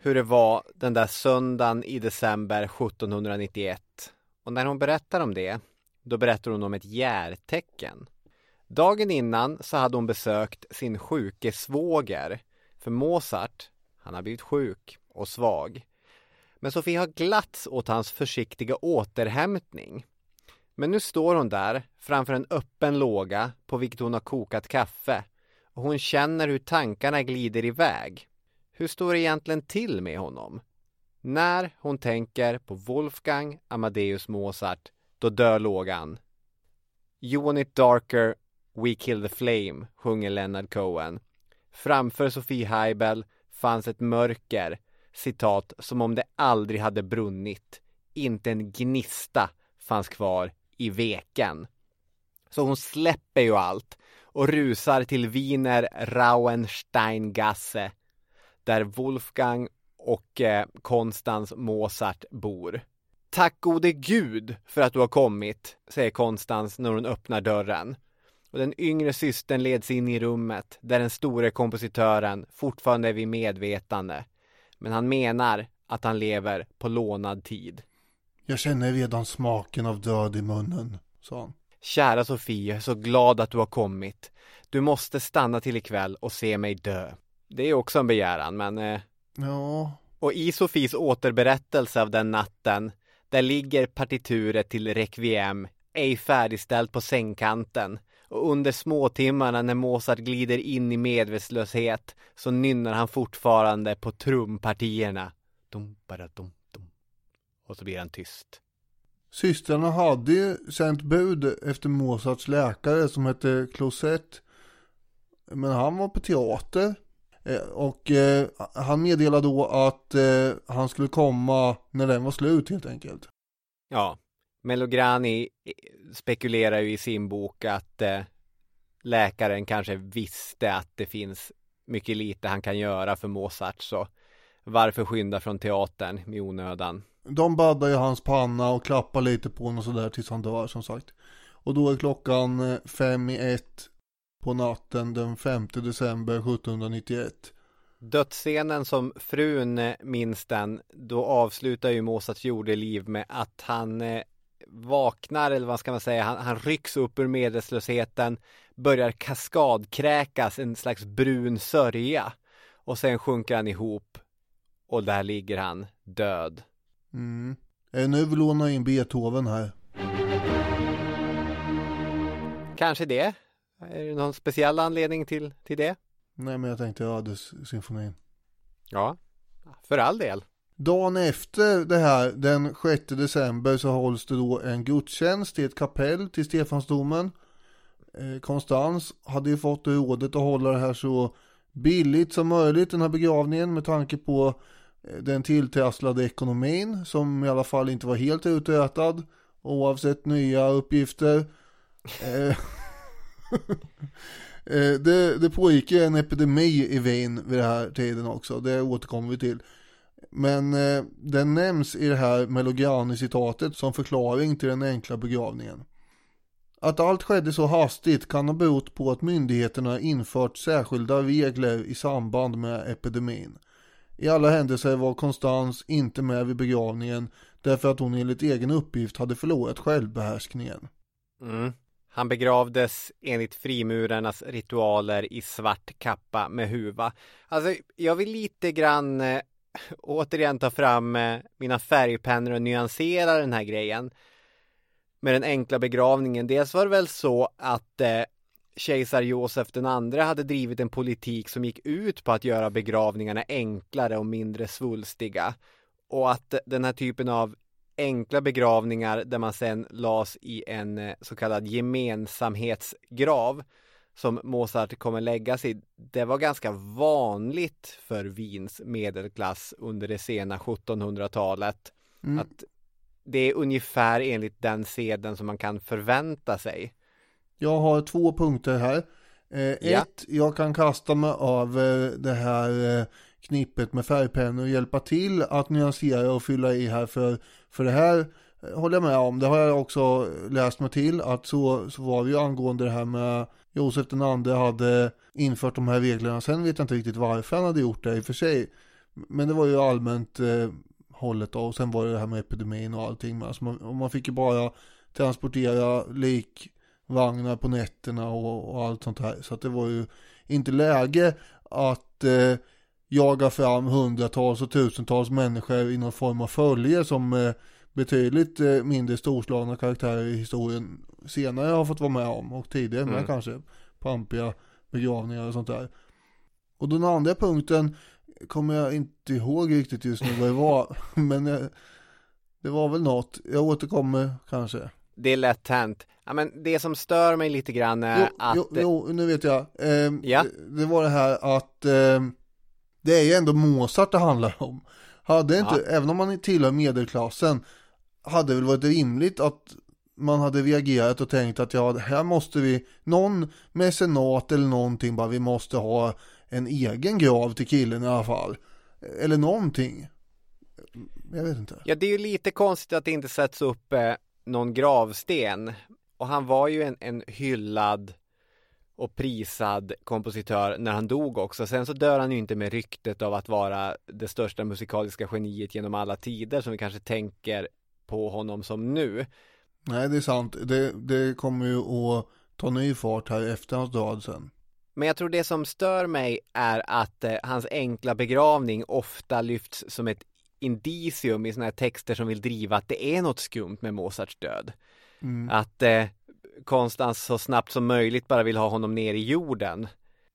A: hur det var den där söndagen i december 1791. Och när hon berättar om det, då berättar hon om ett järtecken. Dagen innan så hade hon besökt sin sjuke svåger, för Mozart, han har blivit sjuk och svag. Men Sofie har glatts åt hans försiktiga återhämtning. Men nu står hon där framför en öppen låga på vilket hon har kokat kaffe och hon känner hur tankarna glider iväg. Hur står det egentligen till med honom? När hon tänker på Wolfgang Amadeus Mozart, då dör lågan. You want it darker, we kill the flame, sjunger Leonard Cohen. Framför Sofie Heibel fanns ett mörker, citat, som om det aldrig hade brunnit. Inte en gnista fanns kvar i veken. Så hon släpper ju allt och rusar till Wiener Rauensteingasse där Wolfgang och eh, Konstans Mozart bor. Tack gode gud för att du har kommit, säger Konstans när hon öppnar dörren. Och den yngre systern leds in i rummet där den store kompositören fortfarande är vid medvetande. Men han menar att han lever på lånad tid.
B: Jag känner redan smaken av död i munnen, sa han.
A: Kära Sofie, jag är så glad att du har kommit. Du måste stanna till ikväll och se mig dö. Det är också en begäran, men... Eh...
B: Ja.
A: Och i Sofies återberättelse av den natten, där ligger partituret till Requiem, ej färdigställt på sängkanten. Och under småtimmarna när Mozart glider in i medvetslöshet så nynnar han fortfarande på trumpartierna. Dum, bara, dum, dum. Och så blir han tyst.
B: Systrarna hade ju sänt bud efter Mozarts läkare som hette Closet. Men han var på teater. Eh, och eh, han meddelade då att eh, han skulle komma när den var slut helt enkelt.
A: Ja, Melograni eh, spekulerar ju i sin bok att eh, läkaren kanske visste att det finns mycket lite han kan göra för Mozart så varför skynda från teatern i onödan?
B: De baddar ju hans panna och klappar lite på honom sådär tills han dör som sagt. Och då är klockan eh, fem i ett på natten den 5 december 1791.
A: Dödsscenen som frun eh, minns den, då avslutar ju Mozarts jordeliv med att han eh, vaknar, eller vad ska man säga, han, han rycks upp ur medvetslösheten, börjar kaskadkräkas en slags brun sörja och sen sjunker han ihop och där ligger han död.
B: Mm. Eh, nu vill låna in Beethoven här.
A: Kanske det. Är det någon speciell anledning till, till det?
B: Nej, men jag tänkte Ödes-symfonin.
A: Ja, för all del.
B: Dagen efter det här, den 6 december, så hålls det då en gudstjänst i ett kapell till Stefansdomen. Eh, Konstans hade ju fått rådet att hålla det här så billigt som möjligt, den här begravningen, med tanke på den tilltrasslade ekonomin, som i alla fall inte var helt utötad, oavsett nya uppgifter. Eh, det, det pågick ju en epidemi i Wien vid den här tiden också, det återkommer vi till. Men eh, den nämns i det här Melograni-citatet som förklaring till den enkla begravningen. Att allt skedde så hastigt kan ha berott på att myndigheterna infört särskilda regler i samband med epidemin. I alla händelser var Konstans inte med vid begravningen därför att hon enligt egen uppgift hade förlorat självbehärskningen.
A: Mm. Han begravdes enligt frimurarnas ritualer i svart kappa med huva. Alltså, jag vill lite grann eh, återigen ta fram eh, mina färgpennor och nyansera den här grejen. Med den enkla begravningen. Dels var det väl så att eh, kejsar Josef den andra hade drivit en politik som gick ut på att göra begravningarna enklare och mindre svulstiga. Och att den här typen av enkla begravningar där man sen las i en eh, så kallad gemensamhetsgrav som Mozart kommer lägga sig det var ganska vanligt för Wiens medelklass under det sena 1700-talet. Mm. Att det är ungefär enligt den seden som man kan förvänta sig.
B: Jag har två punkter här. Eh, ja. Ett, jag kan kasta mig av eh, det här eh, knippet med färgpennor och hjälpa till att nyansera och fylla i här för, för det här eh, håller jag med om. Det har jag också läst mig till att så, så var det ju angående det här med Josef den andre hade infört de här reglerna. Sen vet jag inte riktigt varför han hade gjort det i och för sig. Men det var ju allmänt eh, hållet då. Och sen var det det här med epidemin och allting. Men alltså man, man fick ju bara transportera likvagnar på nätterna och, och, allt sånt här. Så att det var ju inte läge att eh, jaga fram hundratals och tusentals människor i någon form av följe som eh, betydligt eh, mindre storslagna karaktärer i historien senare har fått vara med om och tidigare med mm. kanske pampiga begravningar och sånt där. Och den andra punkten kommer jag inte ihåg riktigt just nu vad det var, men eh, det var väl något. Jag återkommer kanske.
A: Det är lätt hänt. Ja, men det som stör mig lite grann är
B: jo,
A: att...
B: Jo, jo, nu vet jag. Eh, ja. det, det var det här att eh, det är ju ändå Mozart det handlar om. Hade inte, ja. även om man tillhör medelklassen, hade det väl varit rimligt att man hade reagerat och tänkt att ja, här måste vi, någon mecenat eller någonting bara, vi måste ha en egen grav till killen i alla fall. Eller någonting. Jag vet inte.
A: Ja, det är ju lite konstigt att det inte sätts upp eh, någon gravsten. Och han var ju en, en hyllad och prisad kompositör när han dog också. Sen så dör han ju inte med ryktet av att vara det största musikaliska geniet genom alla tider som vi kanske tänker på honom som nu.
B: Nej, det är sant. Det, det kommer ju att ta ny fart här efter hans död sen.
A: Men jag tror det som stör mig är att eh, hans enkla begravning ofta lyfts som ett indicium i sådana här texter som vill driva att det är något skumt med Mozarts död. Mm. Att eh, Konstans så snabbt som möjligt bara vill ha honom ner i jorden.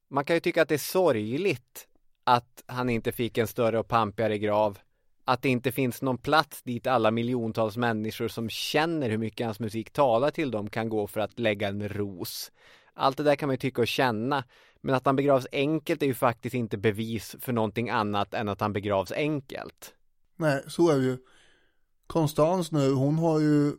A: Man kan ju tycka att det är sorgligt att han inte fick en större och pampigare grav. Att det inte finns någon plats dit alla miljontals människor som känner hur mycket hans musik talar till dem kan gå för att lägga en ros. Allt det där kan man ju tycka och känna. Men att han begravs enkelt är ju faktiskt inte bevis för någonting annat än att han begravs enkelt.
B: Nej, så är det ju. Konstans nu, hon har ju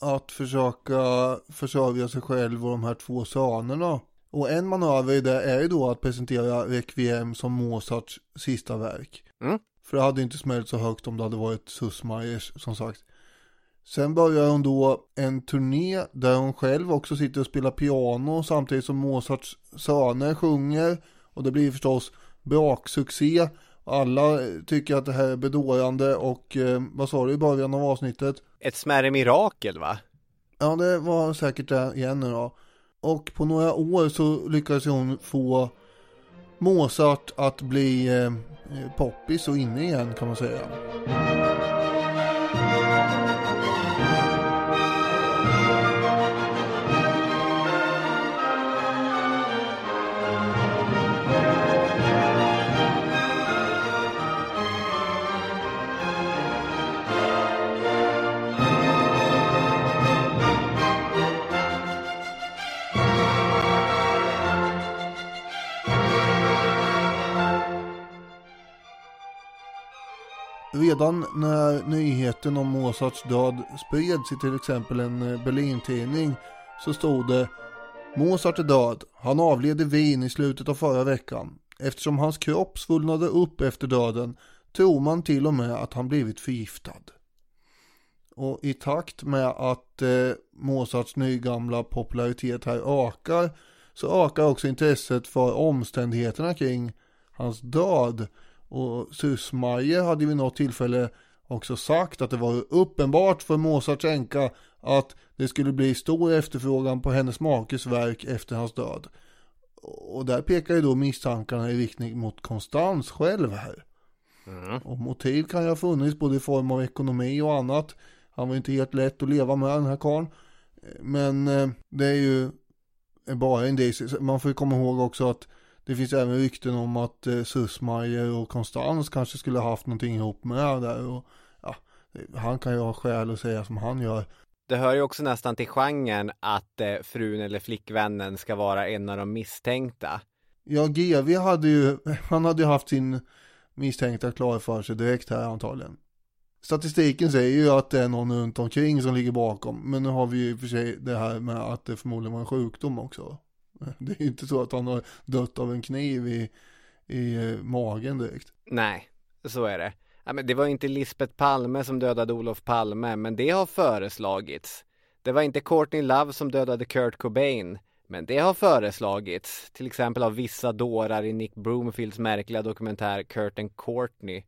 B: att försöka försörja sig själv och de här två sönerna. Och en manöver i det är ju då att presentera Requiem som Mozarts sista verk. Mm. För det hade inte smält så högt om det hade varit Sussmeyers som sagt. Sen börjar hon då en turné där hon själv också sitter och spelar piano samtidigt som Mozarts söner sjunger. Och det blir förstås braksuccé. Alla tycker att det här är bedårande och eh, vad sa du i början av avsnittet?
A: Ett smärre mirakel va?
B: Ja det var säkert det igen nu då. Och på några år så lyckades hon få Mozart att bli eh, poppis och inne igen kan man säga. Redan när nyheten om Mozarts död spreds i till exempel en Berlintidning Berlin-tidning så stod det Mozart är död. Han avled i Wien i slutet av förra veckan. Eftersom hans kropp svullnade upp efter döden tror man till och med att han blivit förgiftad. Och i takt med att eh, Mozarts nygamla popularitet här ökar så ökar också intresset för omständigheterna kring hans död och Susmaje hade vid något tillfälle också sagt att det var uppenbart för Mozarts änka att det skulle bli stor efterfrågan på hennes makes verk efter hans död. Och där pekar ju då misstankarna i riktning mot Konstans själv här. Mm. Och motiv kan ju ha funnits både i form av ekonomi och annat. Han var inte helt lätt att leva med den här karln. Men eh, det är ju bara en del. Man får ju komma ihåg också att det finns även rykten om att eh, Sussmajer och Konstans kanske skulle ha haft någonting ihop med det där. Och, ja, han kan ju ha skäl att säga som han gör.
A: Det hör ju också nästan till genren att eh, frun eller flickvännen ska vara en av de misstänkta.
B: Ja, GV hade ju, han hade ju haft sin misstänkta klar för sig direkt här antagligen. Statistiken säger ju att det är någon runt omkring som ligger bakom. Men nu har vi ju i och för sig det här med att det förmodligen var en sjukdom också. Det är ju inte så att han har dött av en kniv i, i eh, magen direkt.
A: Nej, så är det. Ja, men det var inte Lisbeth Palme som dödade Olof Palme, men det har föreslagits. Det var inte Courtney Love som dödade Kurt Cobain, men det har föreslagits. Till exempel av vissa dårar i Nick Broomfields märkliga dokumentär Kurt and Courtney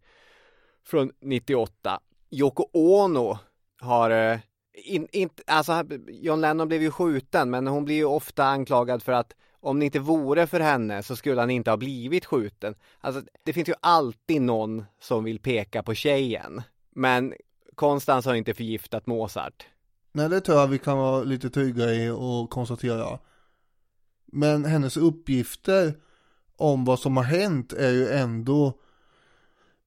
A: från 98. Yoko Ono har eh, in, in, alltså John Lennon blev ju skjuten men hon blir ju ofta anklagad för att om det inte vore för henne så skulle han inte ha blivit skjuten. Alltså det finns ju alltid någon som vill peka på tjejen. Men Konstans har inte förgiftat Mozart.
B: Nej det tror jag vi kan vara lite trygga i och konstatera. Men hennes uppgifter om vad som har hänt är ju ändå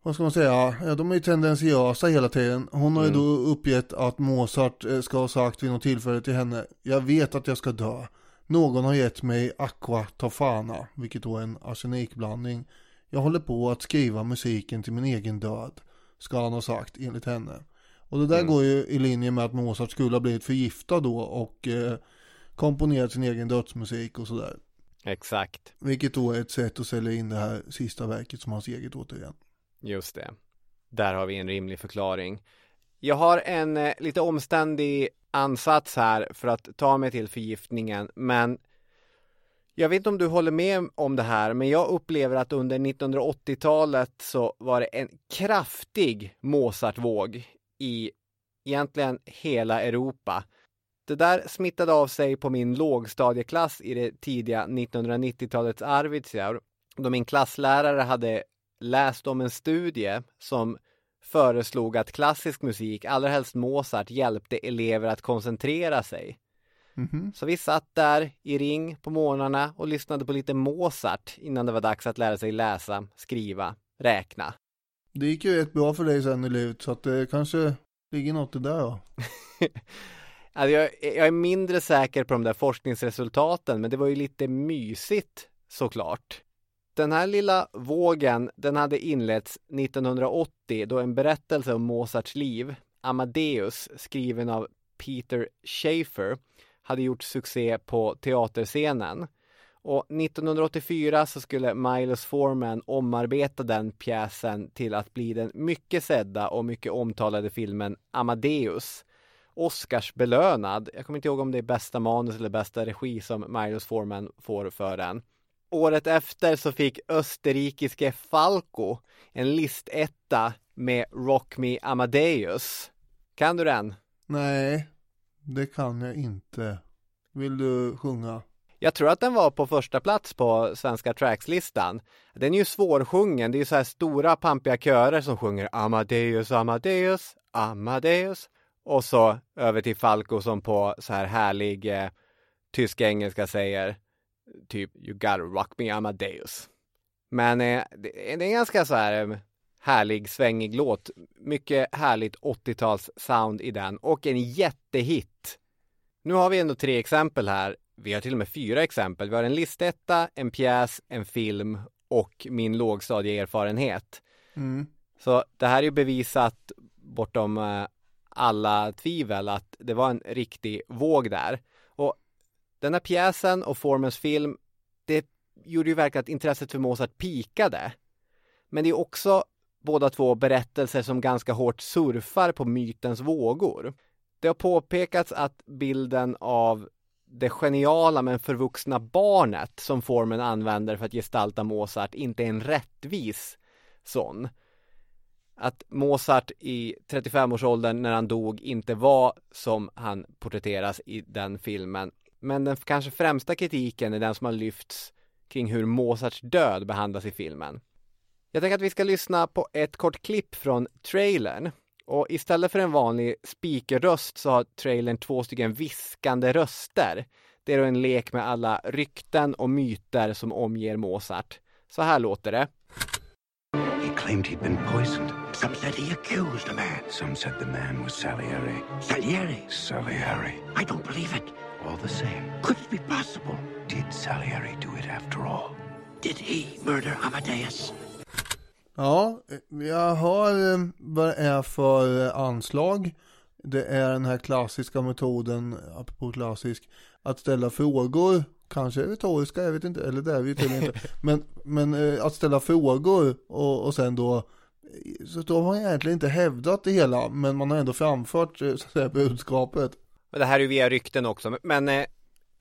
B: vad ska man säga, ja, de är ju tendentiösa hela tiden. Hon har ju mm. då uppgett att Mozart eh, ska ha sagt vid något tillfälle till henne, jag vet att jag ska dö. Någon har gett mig aqua tofana, vilket då är en arsenikblandning. Jag håller på att skriva musiken till min egen död, ska han ha sagt enligt henne. Och det där
A: Mm.
B: går ju i linje med att Mozart skulle ha blivit förgiftad då och eh, komponerat sin egen dödsmusik och sådär.
A: Exakt,
B: Vilket då är ett sätt att sälja in det här sista verket som hans eget återigen
A: just det. Där har vi en rimlig förklaring. Jag har en eh, lite omständig ansats här för att ta mig till förgiftningen, men jag vet inte om du håller med om det här, men jag upplever att under 1980-talet så var det en kraftig Mozartvåg i egentligen hela Europa. Det där smittade av sig på min lågstadieklass i det tidiga 1990-talets Arvidsjaur, då min klasslärare hade läst om en studie som föreslog att klassisk musik, allra helst Mozart, hjälpte elever att koncentrera sig.
B: Mhm.
A: Så vi satt där i ring på morgnarna och lyssnade på lite Mozart innan det var dags att lära sig läsa, skriva, räkna.
B: Det gick ju rätt bra för dig sen i livet så att det kanske ligger något i det där då.
A: Alltså jag, jag är mindre säker på de där forskningsresultaten, men det var ju lite mysigt såklart. Den här lilla vågen, den hade inletts 1980 då en berättelse om Mozarts liv, Amadeus, skriven av Peter Schaefer, hade gjort succé på teaterscenen. Och 1984 så skulle Milos Forman omarbeta den pjäsen till att bli den mycket sedda och mycket omtalade filmen Amadeus. Oscarsbelönad. Jag kommer inte ihåg om det är bästa manus eller bästa regi som Milos Forman får för den. Året efter så fick österrikiske Falco en listetta med Rock Me Amadeus. Kan du den?
B: Nej, det kan jag inte. Vill du sjunga?
A: Jag tror att den var på första plats på svenska trackslistan. Den är ju svårsjungen, det är ju så här stora pampiga körer som sjunger Amadeus, Amadeus, Amadeus. Och så över till Falco som på så här härlig eh, tysk-engelska säger typ You gotta rock me Amadeus. Men eh, det, är en ganska så här eh, härlig svängig låt. Mycket härligt 80-tals sound i den och en jättehit. Nu har vi ändå tre exempel här. Vi har till och med fyra exempel. Vi har en listetta, en pjäs, en film och min lågstadieerfarenhet.
B: Mm.
A: Så det här är ju bevisat bortom eh, alla tvivel att det var en riktig våg där. Den här pjäsen och Formens film, det gjorde ju verkligen att intresset för Mozart pikade. Men det är också båda två berättelser som ganska hårt surfar på mytens vågor. Det har påpekats att bilden av det geniala men förvuxna barnet som formen använder för att gestalta Mozart inte är en rättvis sån. Att Mozart i 35-årsåldern när han dog inte var som han porträtteras i den filmen. Men den kanske främsta kritiken är den som har lyfts kring hur Mozarts död behandlas i filmen. Jag tänker att vi ska lyssna på ett kort klipp från trailern. Och istället för en vanlig speakerröst så har trailern två stycken viskande röster. Det är då en lek med alla rykten och myter som omger Mozart. Så här låter det.
H: He claimed he'd been poisoned. Some said he accused a man. Some said the man was Salieri. Salieri? Salieri. I don't believe it. All the same. Could it be possible? Did Salieri do it after all? Did he murder Amadeus?
B: Ja, jag har eh, vad det är för eh, anslag. Det är den här klassiska metoden, apropå klassisk, att ställa frågor, kanske retoriska, jag vet inte, eller det är vi tydligen inte. Men, men eh, att ställa frågor och, och sen då, så då har man egentligen inte hävdat det hela, men man har ändå framfört så att säga, budskapet.
A: Men det här är ju via rykten också, men eh,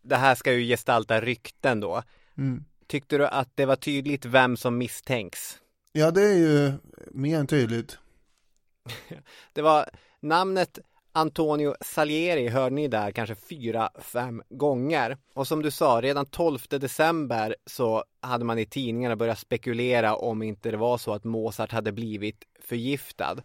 A: det här ska ju gestalta rykten då.
B: Mm.
A: Tyckte du att det var tydligt vem som misstänks?
B: Ja, det är ju mer än tydligt.
A: Det var namnet Antonio Salieri hörde ni där kanske fyra, fem gånger. Och som du sa, redan 12 december så hade man i tidningarna börjat spekulera om inte det var så att Mozart hade blivit förgiftad.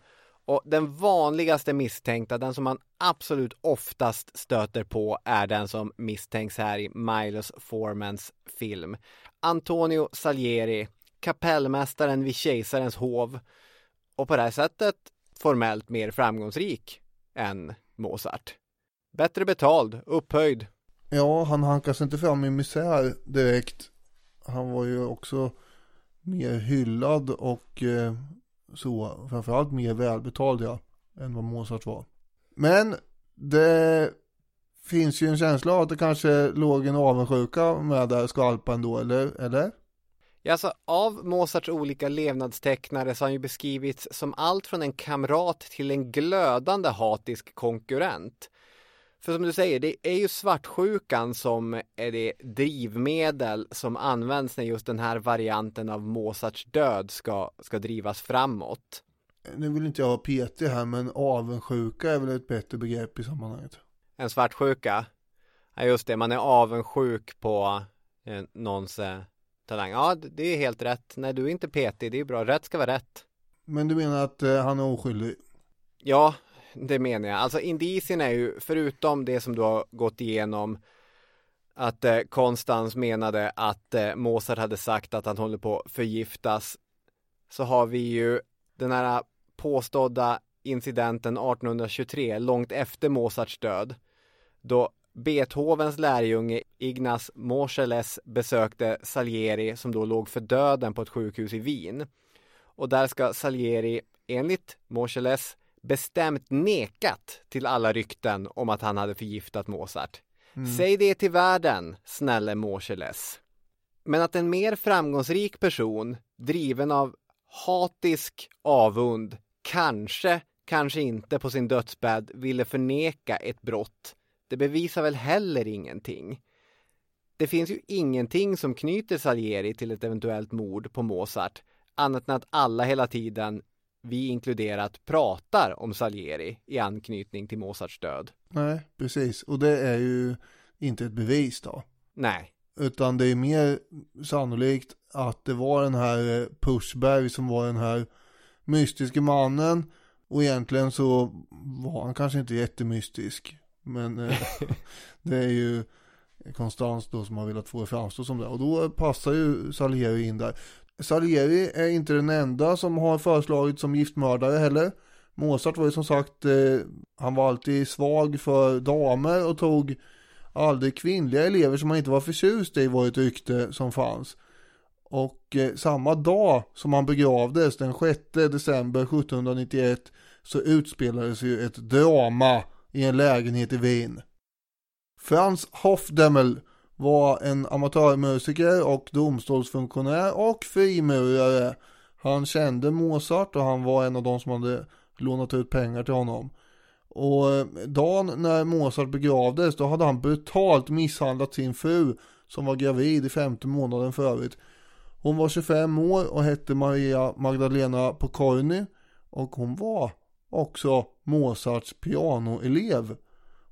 A: Och den vanligaste misstänkta, den som man absolut oftast stöter på är den som misstänks här i Milos Formans film. Antonio Salieri, kapellmästaren vid kejsarens hov och på det här sättet formellt mer framgångsrik än Mozart. Bättre betald, upphöjd.
B: Ja, han hankas inte fram i misär direkt. Han var ju också mer hyllad och eh, så, framförallt mer välbetald ja. än vad Mozart var. Men det finns ju en känsla av att det kanske låg en avundsjuka med där skvalpa då, eller? eller?
A: Ja, alltså, av Mozarts olika levnadstecknare så har han ju beskrivits som allt från en kamrat till en glödande hatisk konkurrent. För som du säger, det är ju svartsjukan som är det drivmedel som används när just den här varianten av Mozarts död ska, ska drivas framåt.
B: Nu vill inte jag ha PT här, men avundsjuka är väl ett bättre begrepp i sammanhanget.
A: En svartsjuka? Ja, just det, man är avundsjuk på eh, någons eh, talang. Ja, det är helt rätt. Nej, du är inte PT, det är bra. Rätt ska vara rätt.
B: Men du menar att eh, han är oskyldig?
A: Ja, det menar jag. Alltså indicierna är ju, förutom det som du har gått igenom, att eh, Konstans menade att eh, Mozart hade sagt att han håller på att förgiftas, så har vi ju den här påstådda incidenten 1823, långt efter Mozarts död, då Beethovens lärjunge Ignaz Moscheles besökte Salieri som då låg för döden på ett sjukhus i Wien. Och där ska Salieri, enligt Moscheles, bestämt nekat till alla rykten om att han hade förgiftat Mozart. Mm. Säg det till världen, snälle Moscheles. Men att en mer framgångsrik person, driven av hatisk avund, kanske, kanske inte på sin dödsbädd ville förneka ett brott, det bevisar väl heller ingenting. Det finns ju ingenting som knyter Salieri till ett eventuellt mord på Mozart, annat än att alla hela tiden vi inkluderat pratar om Salieri i anknytning till Mozarts död.
B: Nej, precis. Och det är ju inte ett bevis då.
A: Nej.
B: Utan det är mer sannolikt att det var den här Pushberg som var den här mystiska mannen. Och egentligen så var han kanske inte jättemystisk. Men eh, det är ju Konstans då som har velat få det framstå som det. Och då passar ju Salieri in där. Salieri är inte den enda som har föreslagit som giftmördare heller. Mozart var ju som sagt, eh, han var alltid svag för damer och tog aldrig kvinnliga elever som han inte var förtjust i var ett rykte som fanns. Och eh, samma dag som han begravdes, den 6 december 1791, så utspelades ju ett drama i en lägenhet i Wien. Frans Hofdemmel var en amatörmusiker och domstolsfunktionär och frimurare. Han kände Mozart och han var en av de som hade lånat ut pengar till honom. Och eh, dagen när Mozart begravdes då hade han brutalt misshandlat sin fru som var gravid i femte månaden för övrigt. Hon var 25 år och hette Maria Magdalena Pokorny och hon var också Mozarts pianoelev.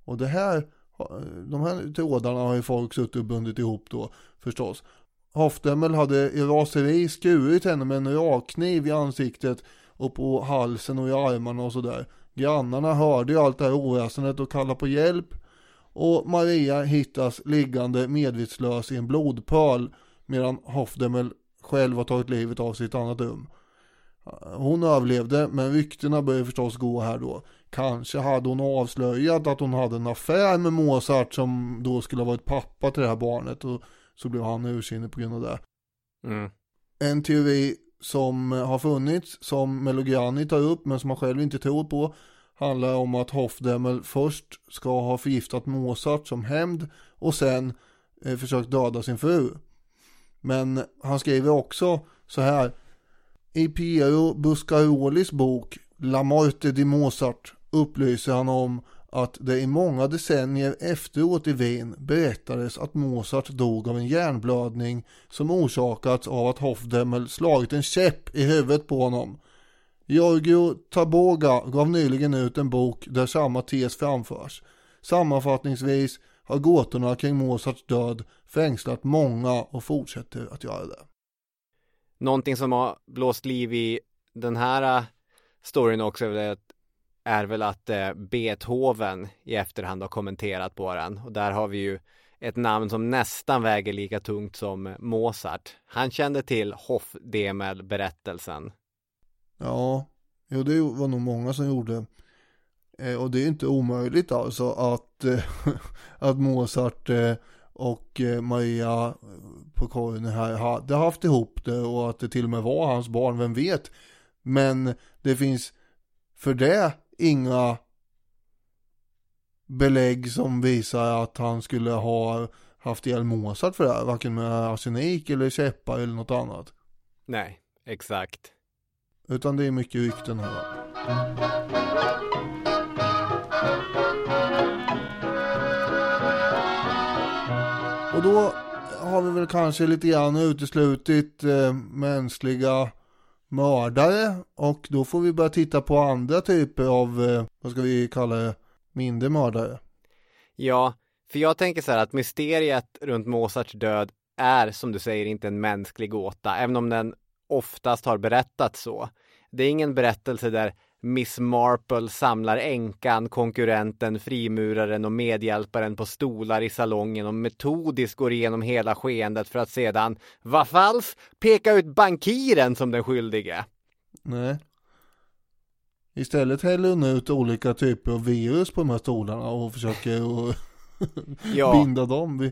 B: Och det här de här trådarna har ju folk suttit och bundit ihop då förstås. Hofdemmel hade i raseri skurit henne med en rakkniv i ansiktet och på halsen och i armarna och sådär. Grannarna hörde ju allt det här oväsendet och kallade på hjälp. Och Maria hittas liggande medvetslös i en blodpöl medan Hoffdemel själv har tagit livet av sitt annat rum. Hon överlevde men ryktena började förstås gå här då. Kanske hade hon avslöjat att hon hade en affär med Mozart som då skulle ha varit pappa till det här barnet och så blev han ursinnig på grund av det. Mm. En teori som har funnits, som Melograni tar upp men som han själv inte tror på, handlar om att Hofdemmel först ska ha förgiftat Mozart som hämnd och sen eh, försökt döda sin fru. Men han skriver också så här. I Piero Buscarolis bok La Morte di Mozart upplyser han om att det i många decennier efteråt i Wien berättades att Mozart dog av en hjärnblödning som orsakats av att Hofdemmel slagit en käpp i huvudet på honom. Giorgio Taboga gav nyligen ut en bok där samma tes framförs. Sammanfattningsvis har gåtorna kring Mozarts död fängslat många och fortsätter att göra det.
A: Någonting som har blåst liv i den här eh, storyn också är att är väl att eh, Beethoven i efterhand har kommenterat på den och där har vi ju ett namn som nästan väger lika tungt som Mozart. Han kände till Hofdemel-berättelsen.
B: Ja, jo det var nog många som gjorde. Eh, och det är inte omöjligt alltså att, eh, att Mozart eh, och eh, Maria eh, på korgen här hade haft ihop det och att det till och med var hans barn, vem vet. Men det finns för det inga belägg som visar att han skulle ha haft ihjäl Mozart för det här, varken med arsenik eller käppar eller något annat.
A: Nej, exakt.
B: Utan det är mycket rykten här. Och då har vi väl kanske lite grann uteslutit eh, mänskliga mördare och då får vi börja titta på andra typer av, eh, vad ska vi kalla det, mindre mördare.
A: Ja, för jag tänker så här att mysteriet runt Mozarts död är som du säger inte en mänsklig gåta, även om den oftast har berättats så. Det är ingen berättelse där Miss Marple samlar änkan, konkurrenten, frimuraren och medhjälparen på stolar i salongen och metodiskt går igenom hela skeendet för att sedan, vad falskt, peka ut bankiren som den skyldige.
B: Nej. Istället häller hon ut olika typer av virus på de här stolarna och försöker ja. binda dem.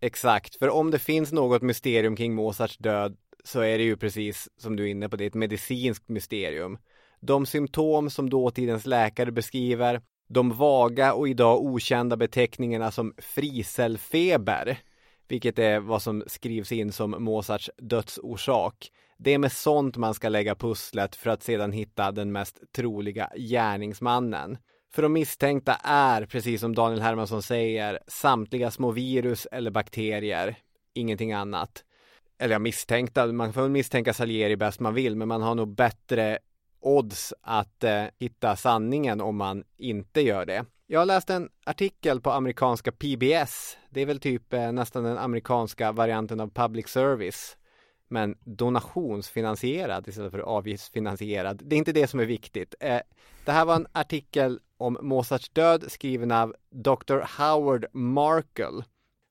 A: Exakt, för om det finns något mysterium kring Mozarts död så är det ju precis som du är inne på, det är ett medicinskt mysterium. De symptom som dåtidens läkare beskriver, de vaga och idag okända beteckningarna som friselfeber, vilket är vad som skrivs in som Mozarts dödsorsak. Det är med sånt man ska lägga pusslet för att sedan hitta den mest troliga gärningsmannen. För de misstänkta är, precis som Daniel Hermansson säger, samtliga små virus eller bakterier, ingenting annat. Eller ja, misstänkta, man får misstänka Salieri bäst man vill, men man har nog bättre odds att eh, hitta sanningen om man inte gör det. Jag läste en artikel på amerikanska PBS. Det är väl typ eh, nästan den amerikanska varianten av public service. Men donationsfinansierad istället för avgiftsfinansierad. Det är inte det som är viktigt. Eh, det här var en artikel om Mozarts död skriven av Dr. Howard Markle.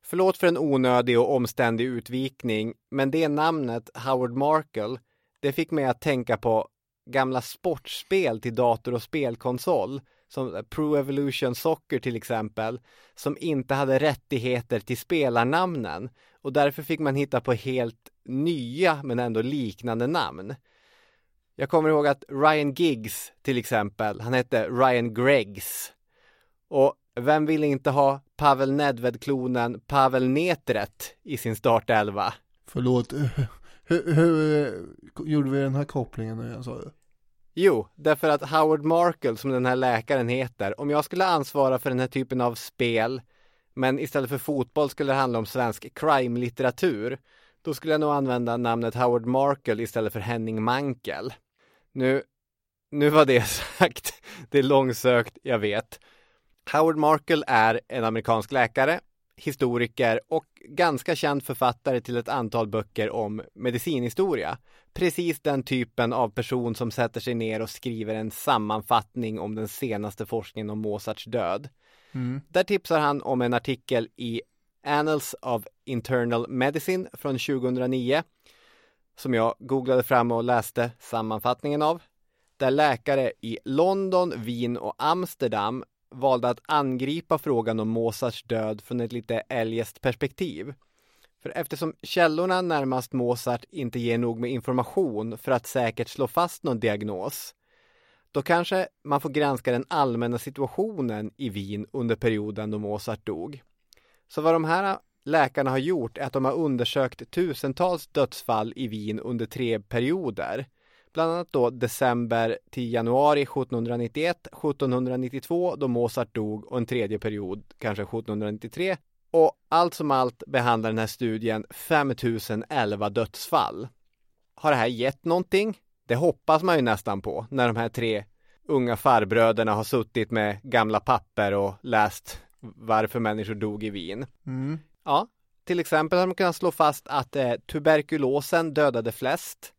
A: Förlåt för en onödig och omständig utvikning, men det namnet, Howard Markle, det fick mig att tänka på gamla sportspel till dator och spelkonsol som Pro Evolution Soccer till exempel som inte hade rättigheter till spelarnamnen och därför fick man hitta på helt nya men ändå liknande namn. Jag kommer ihåg att Ryan Giggs till exempel, han hette Ryan Greggs. Och vem ville inte ha Pavel Nedved-klonen Pavel Netret i sin startelva?
B: Förlåt, hur, hur, gjorde vi den här kopplingen nu igen sa du?
A: Jo, därför att Howard Markle, som den här läkaren heter, om jag skulle ansvara för den här typen av spel, men istället för fotboll skulle det handla om svensk crime-litteratur, då skulle jag nog använda namnet Howard Markle istället för Henning Mankel. Nu, nu var det sagt, det är långsökt, jag vet. Howard Markle är en amerikansk läkare, historiker och ganska känd författare till ett antal böcker om medicinhistoria. Precis den typen av person som sätter sig ner och skriver en sammanfattning om den senaste forskningen om Mozarts död. Mm. Där tipsar han om en artikel i Annals of Internal Medicine från 2009 som jag googlade fram och läste sammanfattningen av. Där läkare i London, Wien och Amsterdam valde att angripa frågan om Mozarts död från ett lite eljest perspektiv. För eftersom källorna närmast Mozart inte ger nog med information för att säkert slå fast någon diagnos, då kanske man får granska den allmänna situationen i Wien under perioden då Mozart dog. Så vad de här läkarna har gjort är att de har undersökt tusentals dödsfall i Wien under tre perioder Bland annat då december till januari 1791, 1792 då Mozart dog och en tredje period kanske 1793. Och allt som allt behandlar den här studien 5011 dödsfall. Har det här gett någonting? Det hoppas man ju nästan på när de här tre unga farbröderna har suttit med gamla papper och läst varför människor dog i Wien. Mm. Ja, till exempel har man kunnat slå fast att eh, tuberkulosen dödade flest.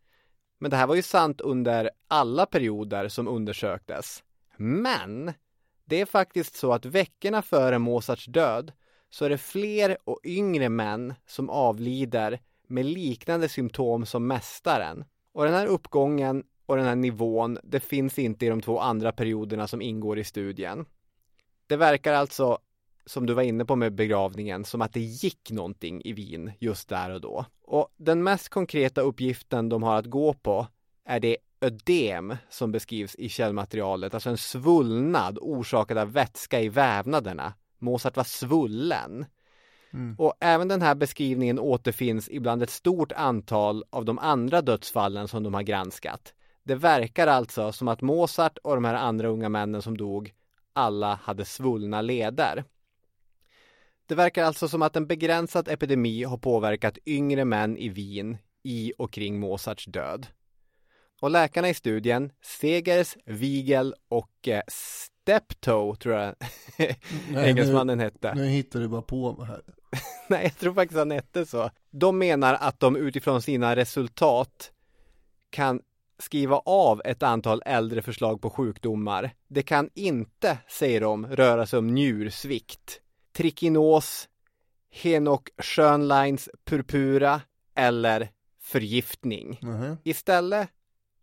A: Men det här var ju sant under alla perioder som undersöktes. Men det är faktiskt så att veckorna före Mozarts död så är det fler och yngre män som avlider med liknande symptom som mästaren. Och den här uppgången och den här nivån, det finns inte i de två andra perioderna som ingår i studien. Det verkar alltså som du var inne på med begravningen, som att det gick någonting i Wien just där och då. Och den mest konkreta uppgiften de har att gå på, är det ödem som beskrivs i källmaterialet, alltså en svullnad orsakad av vätska i vävnaderna. Mozart var svullen. Mm. Och även den här beskrivningen återfinns ibland ett stort antal av de andra dödsfallen som de har granskat. Det verkar alltså som att Mozart och de här andra unga männen som dog alla hade svullna leder. Det verkar alltså som att en begränsad epidemi har påverkat yngre män i Wien i och kring Mozarts död. Och läkarna i studien, Segers, Wiegel och eh, Steptoe, tror jag Nej, engelsmannen
B: nu,
A: hette.
B: Nu hittar du bara på här.
A: Nej, jag tror faktiskt han hette så. De menar att de utifrån sina resultat kan skriva av ett antal äldre förslag på sjukdomar. Det kan inte, säger de, röra sig om njursvikt, trikinos, Henok Schönleins purpura eller förgiftning. Mm. Istället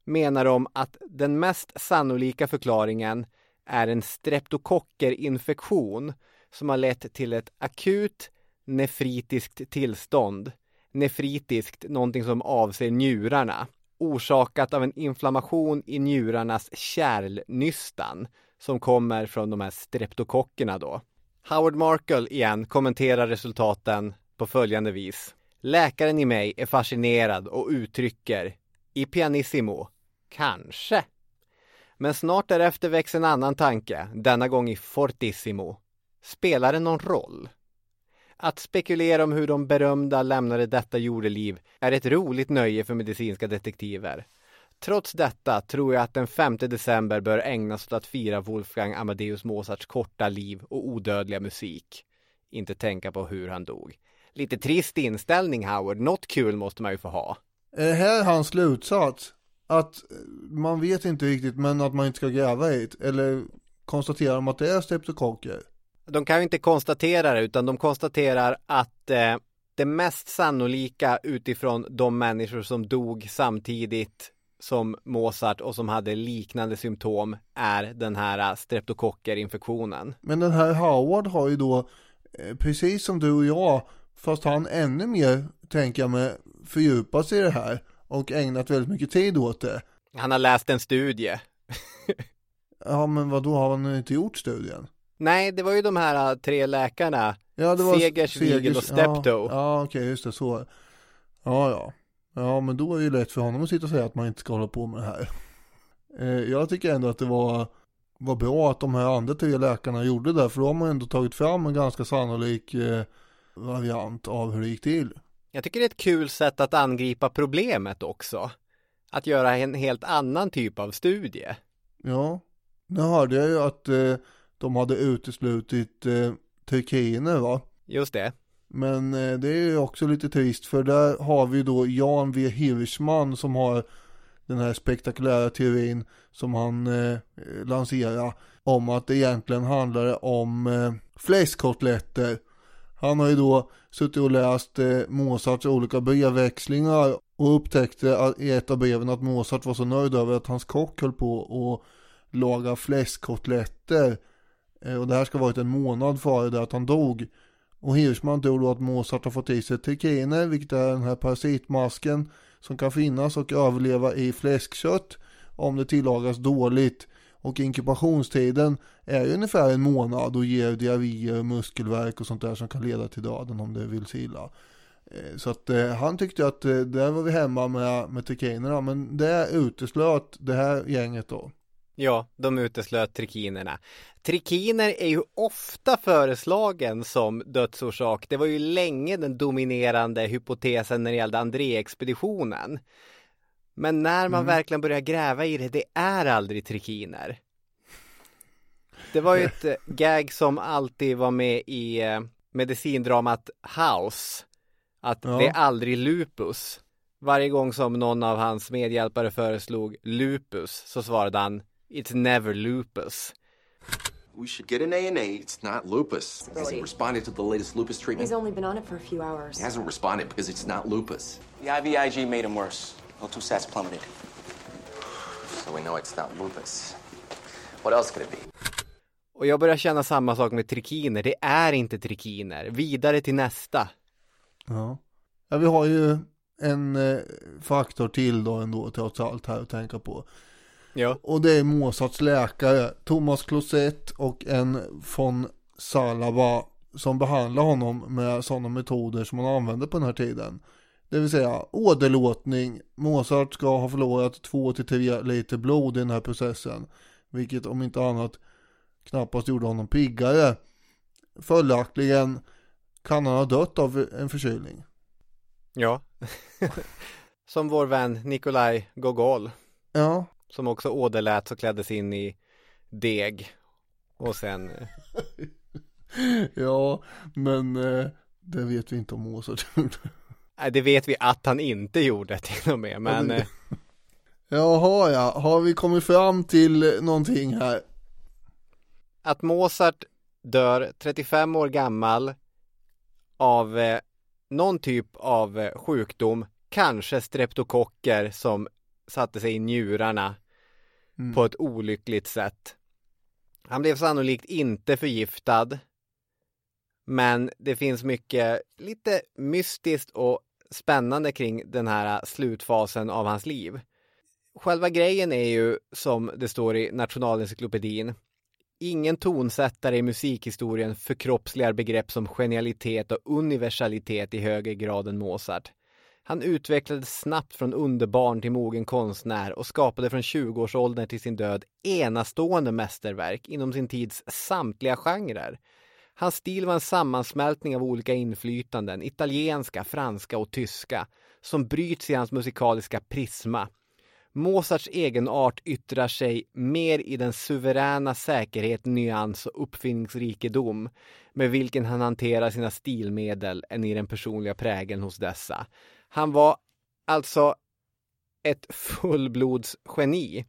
A: menar de att den mest sannolika förklaringen är en streptokockerinfektion som har lett till ett akut nefritiskt tillstånd. Nefritiskt, någonting som avser njurarna. Orsakat av en inflammation i njurarnas kärlnystan som kommer från de här streptokockerna då. Howard Markle igen kommenterar resultaten på följande vis. Läkaren i mig är fascinerad och uttrycker i pianissimo, kanske. Men snart därefter väcks en annan tanke, denna gång i fortissimo. Spelar det någon roll? Att spekulera om hur de berömda lämnade detta jordeliv är ett roligt nöje för medicinska detektiver. Trots detta tror jag att den 5 december bör ägnas åt att fira Wolfgang Amadeus Mozarts korta liv och odödliga musik. Inte tänka på hur han dog. Lite trist inställning Howard, något kul måste man ju få ha.
B: Är här hans slutsats? Att man vet inte riktigt men att man inte ska gräva i det? Eller konstaterar de att det är streptokocker?
A: De kan ju inte konstatera det utan de konstaterar att eh, det mest sannolika utifrån de människor som dog samtidigt som Mozart och som hade liknande symptom är den här streptokockerinfektionen.
B: Men den här Howard har ju då, eh, precis som du och jag, fast han ännu mer, tänker jag mig, fördjupat sig i det här och ägnat väldigt mycket tid åt det.
A: Han har läst en studie.
B: ja, men vad då har han inte gjort studien?
A: Nej, det var ju de här äh, tre läkarna. Ja, det Segers, Segers och Steptoe.
B: Ja, ja okej, okay, just det, så. Ja, ja. Ja, men då är det ju lätt för honom att sitta och säga att man inte ska hålla på med det här. Eh, jag tycker ändå att det var, var bra att de här andra tre läkarna gjorde det, för då har man ändå tagit fram en ganska sannolik eh, variant av hur det gick till.
A: Jag tycker det är ett kul sätt att angripa problemet också. Att göra en helt annan typ av studie.
B: Ja, nu hörde jag ju att eh, de hade uteslutit eh, Turkiner va?
A: Just det.
B: Men eh, det är också lite trist för där har vi då Jan V Hirschman som har den här spektakulära teorin som han eh, lanserar om att det egentligen handlar om eh, fläskkotletter. Han har ju då suttit och läst eh, Mozarts olika brevväxlingar och upptäckte eh, i ett av breven att Mozart var så nöjd över att hans kock höll på att laga fläskkotletter Eh, och det här ska ha varit en månad före det att han dog. Och Hirschman tror då att Mozart har fått i sig trikiner, vilket är den här parasitmasken som kan finnas och överleva i fläskkött om det tillagas dåligt. Och inkubationstiden är ju ungefär en månad och ger diarréer, muskelvärk och sånt där som kan leda till döden om det vill sig illa. Eh, så att eh, han tyckte att eh, där var vi hemma med, med trikinerna men det uteslöt det här gänget då.
A: Ja, de uteslöt trikinerna. Trikiner är ju ofta föreslagen som dödsorsak. Det var ju länge den dominerande hypotesen när det gällde André-expeditionen. Men när man mm. verkligen börjar gräva i det, det är aldrig trikiner. Det var ju ett eh, gag som alltid var med i eh, medicindramat House. Att ja. det är aldrig lupus. Varje gång som någon av hans medhjälpare föreslog lupus så svarade han It's never lupus.
I: We should get an A&A. It's not lupus. He hasn't responded to the latest lupus treatment.
J: He's only been on it for a few hours.
I: He hasn't responded because it's not lupus.
K: The IVIG made him worse. L2 sats plummeted.
I: So we know it's not lupus. What else could it be?
A: Och jag börjar känna samma sak med trikiner. Det är inte trikiner. Vidare till nästa.
B: Ja. Ja, vi har ju en eh, faktor till då ändå trots allt här att tänka på.
A: Ja.
B: Och det är Mozarts läkare, Thomas Closet och en von Salava som behandlar honom med sådana metoder som man använde på den här tiden. Det vill säga åderlåtning. Mozart ska ha förlorat 2-3 liter blod i den här processen. Vilket om inte annat knappast gjorde honom piggare. Följaktligen kan han ha dött av en förkylning.
A: Ja. som vår vän Nikolaj Gogol.
B: Ja.
A: Som också åderläts och kläddes in i deg. Och sen...
B: ja, men eh, det vet vi inte om Mozart gjorde.
A: Det vet vi att han inte gjorde till och med, men...
B: Ja, Jaha ja, har vi kommit fram till någonting här?
A: Att Mozart dör 35 år gammal av eh, någon typ av eh, sjukdom, kanske streptokocker som satte sig i njurarna mm. på ett olyckligt sätt. Han blev sannolikt inte förgiftad. Men det finns mycket lite mystiskt och spännande kring den här slutfasen av hans liv. Själva grejen är ju, som det står i Nationalencyklopedin, ingen tonsättare i musikhistorien förkroppsligar begrepp som genialitet och universalitet i högre grad än Mozart. Han utvecklades snabbt från underbarn till mogen konstnär och skapade från 20-årsåldern till sin död enastående mästerverk inom sin tids samtliga genrer. Hans stil var en sammansmältning av olika inflytanden, italienska, franska och tyska, som bryts i hans musikaliska prisma. Mozarts egenart yttrar sig mer i den suveräna säkerhet, nyans och uppfinningsrikedom med vilken han hanterar sina stilmedel än i den personliga prägeln hos dessa. Han var alltså ett fullblodsgeni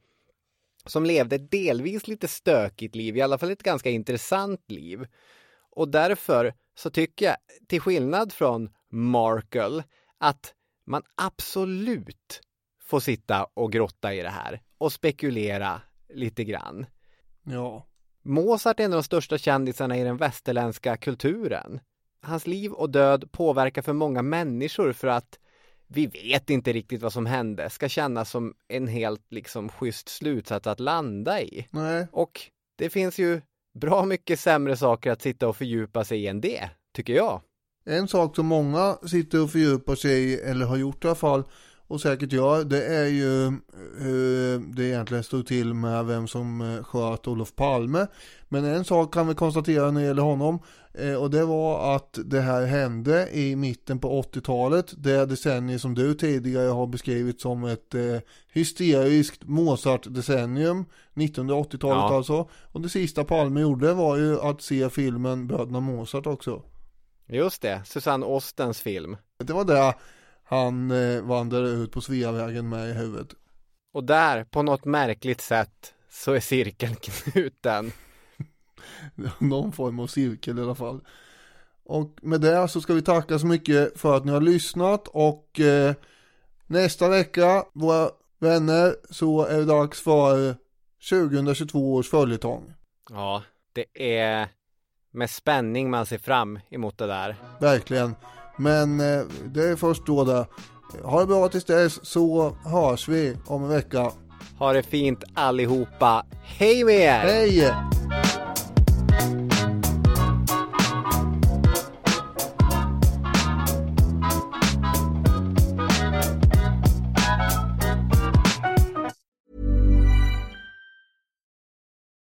A: som levde ett delvis lite stökigt liv, i alla fall ett ganska intressant liv. Och därför så tycker jag, till skillnad från Markle, att man absolut får sitta och grotta i det här och spekulera lite grann.
B: Ja.
A: Mozart är en av de största kändisarna i den västerländska kulturen. Hans liv och död påverkar för många människor för att vi vet inte riktigt vad som hände, ska kännas som en helt liksom schysst slutsats att landa i.
B: Nej.
A: Och det finns ju bra mycket sämre saker att sitta och fördjupa sig i än det, tycker jag.
B: En sak som många sitter och fördjupar sig i, eller har gjort i alla fall, och säkert gör, det är ju hur det egentligen stod till med vem som eh, sköt Olof Palme. Men en sak kan vi konstatera när det gäller honom, eh, och det var att det här hände i mitten på 80-talet, det decennium som du tidigare har beskrivit som ett eh, hysteriskt Mozart-decennium, 1980-talet ja. alltså. Och det sista Palme gjorde var ju att se filmen Bröderna Mozart också.
A: Just det, Susanne Ostens film.
B: Det var det han eh, vandrade ut på Sveavägen med i huvudet.
A: Och där, på något märkligt sätt, så är cirkeln knuten.
B: Någon form av cirkel i alla fall. Och med det så ska vi tacka så mycket för att ni har lyssnat och eh, nästa vecka, våra vänner, så är det dags för 2022 års följetong.
A: Ja, det är med spänning man ser fram emot det där.
B: Verkligen. Men eh, det är först då det. Ha det bra tills dess så hörs vi om en vecka.
A: Ha det fint allihopa. Hej med er!
B: Hej!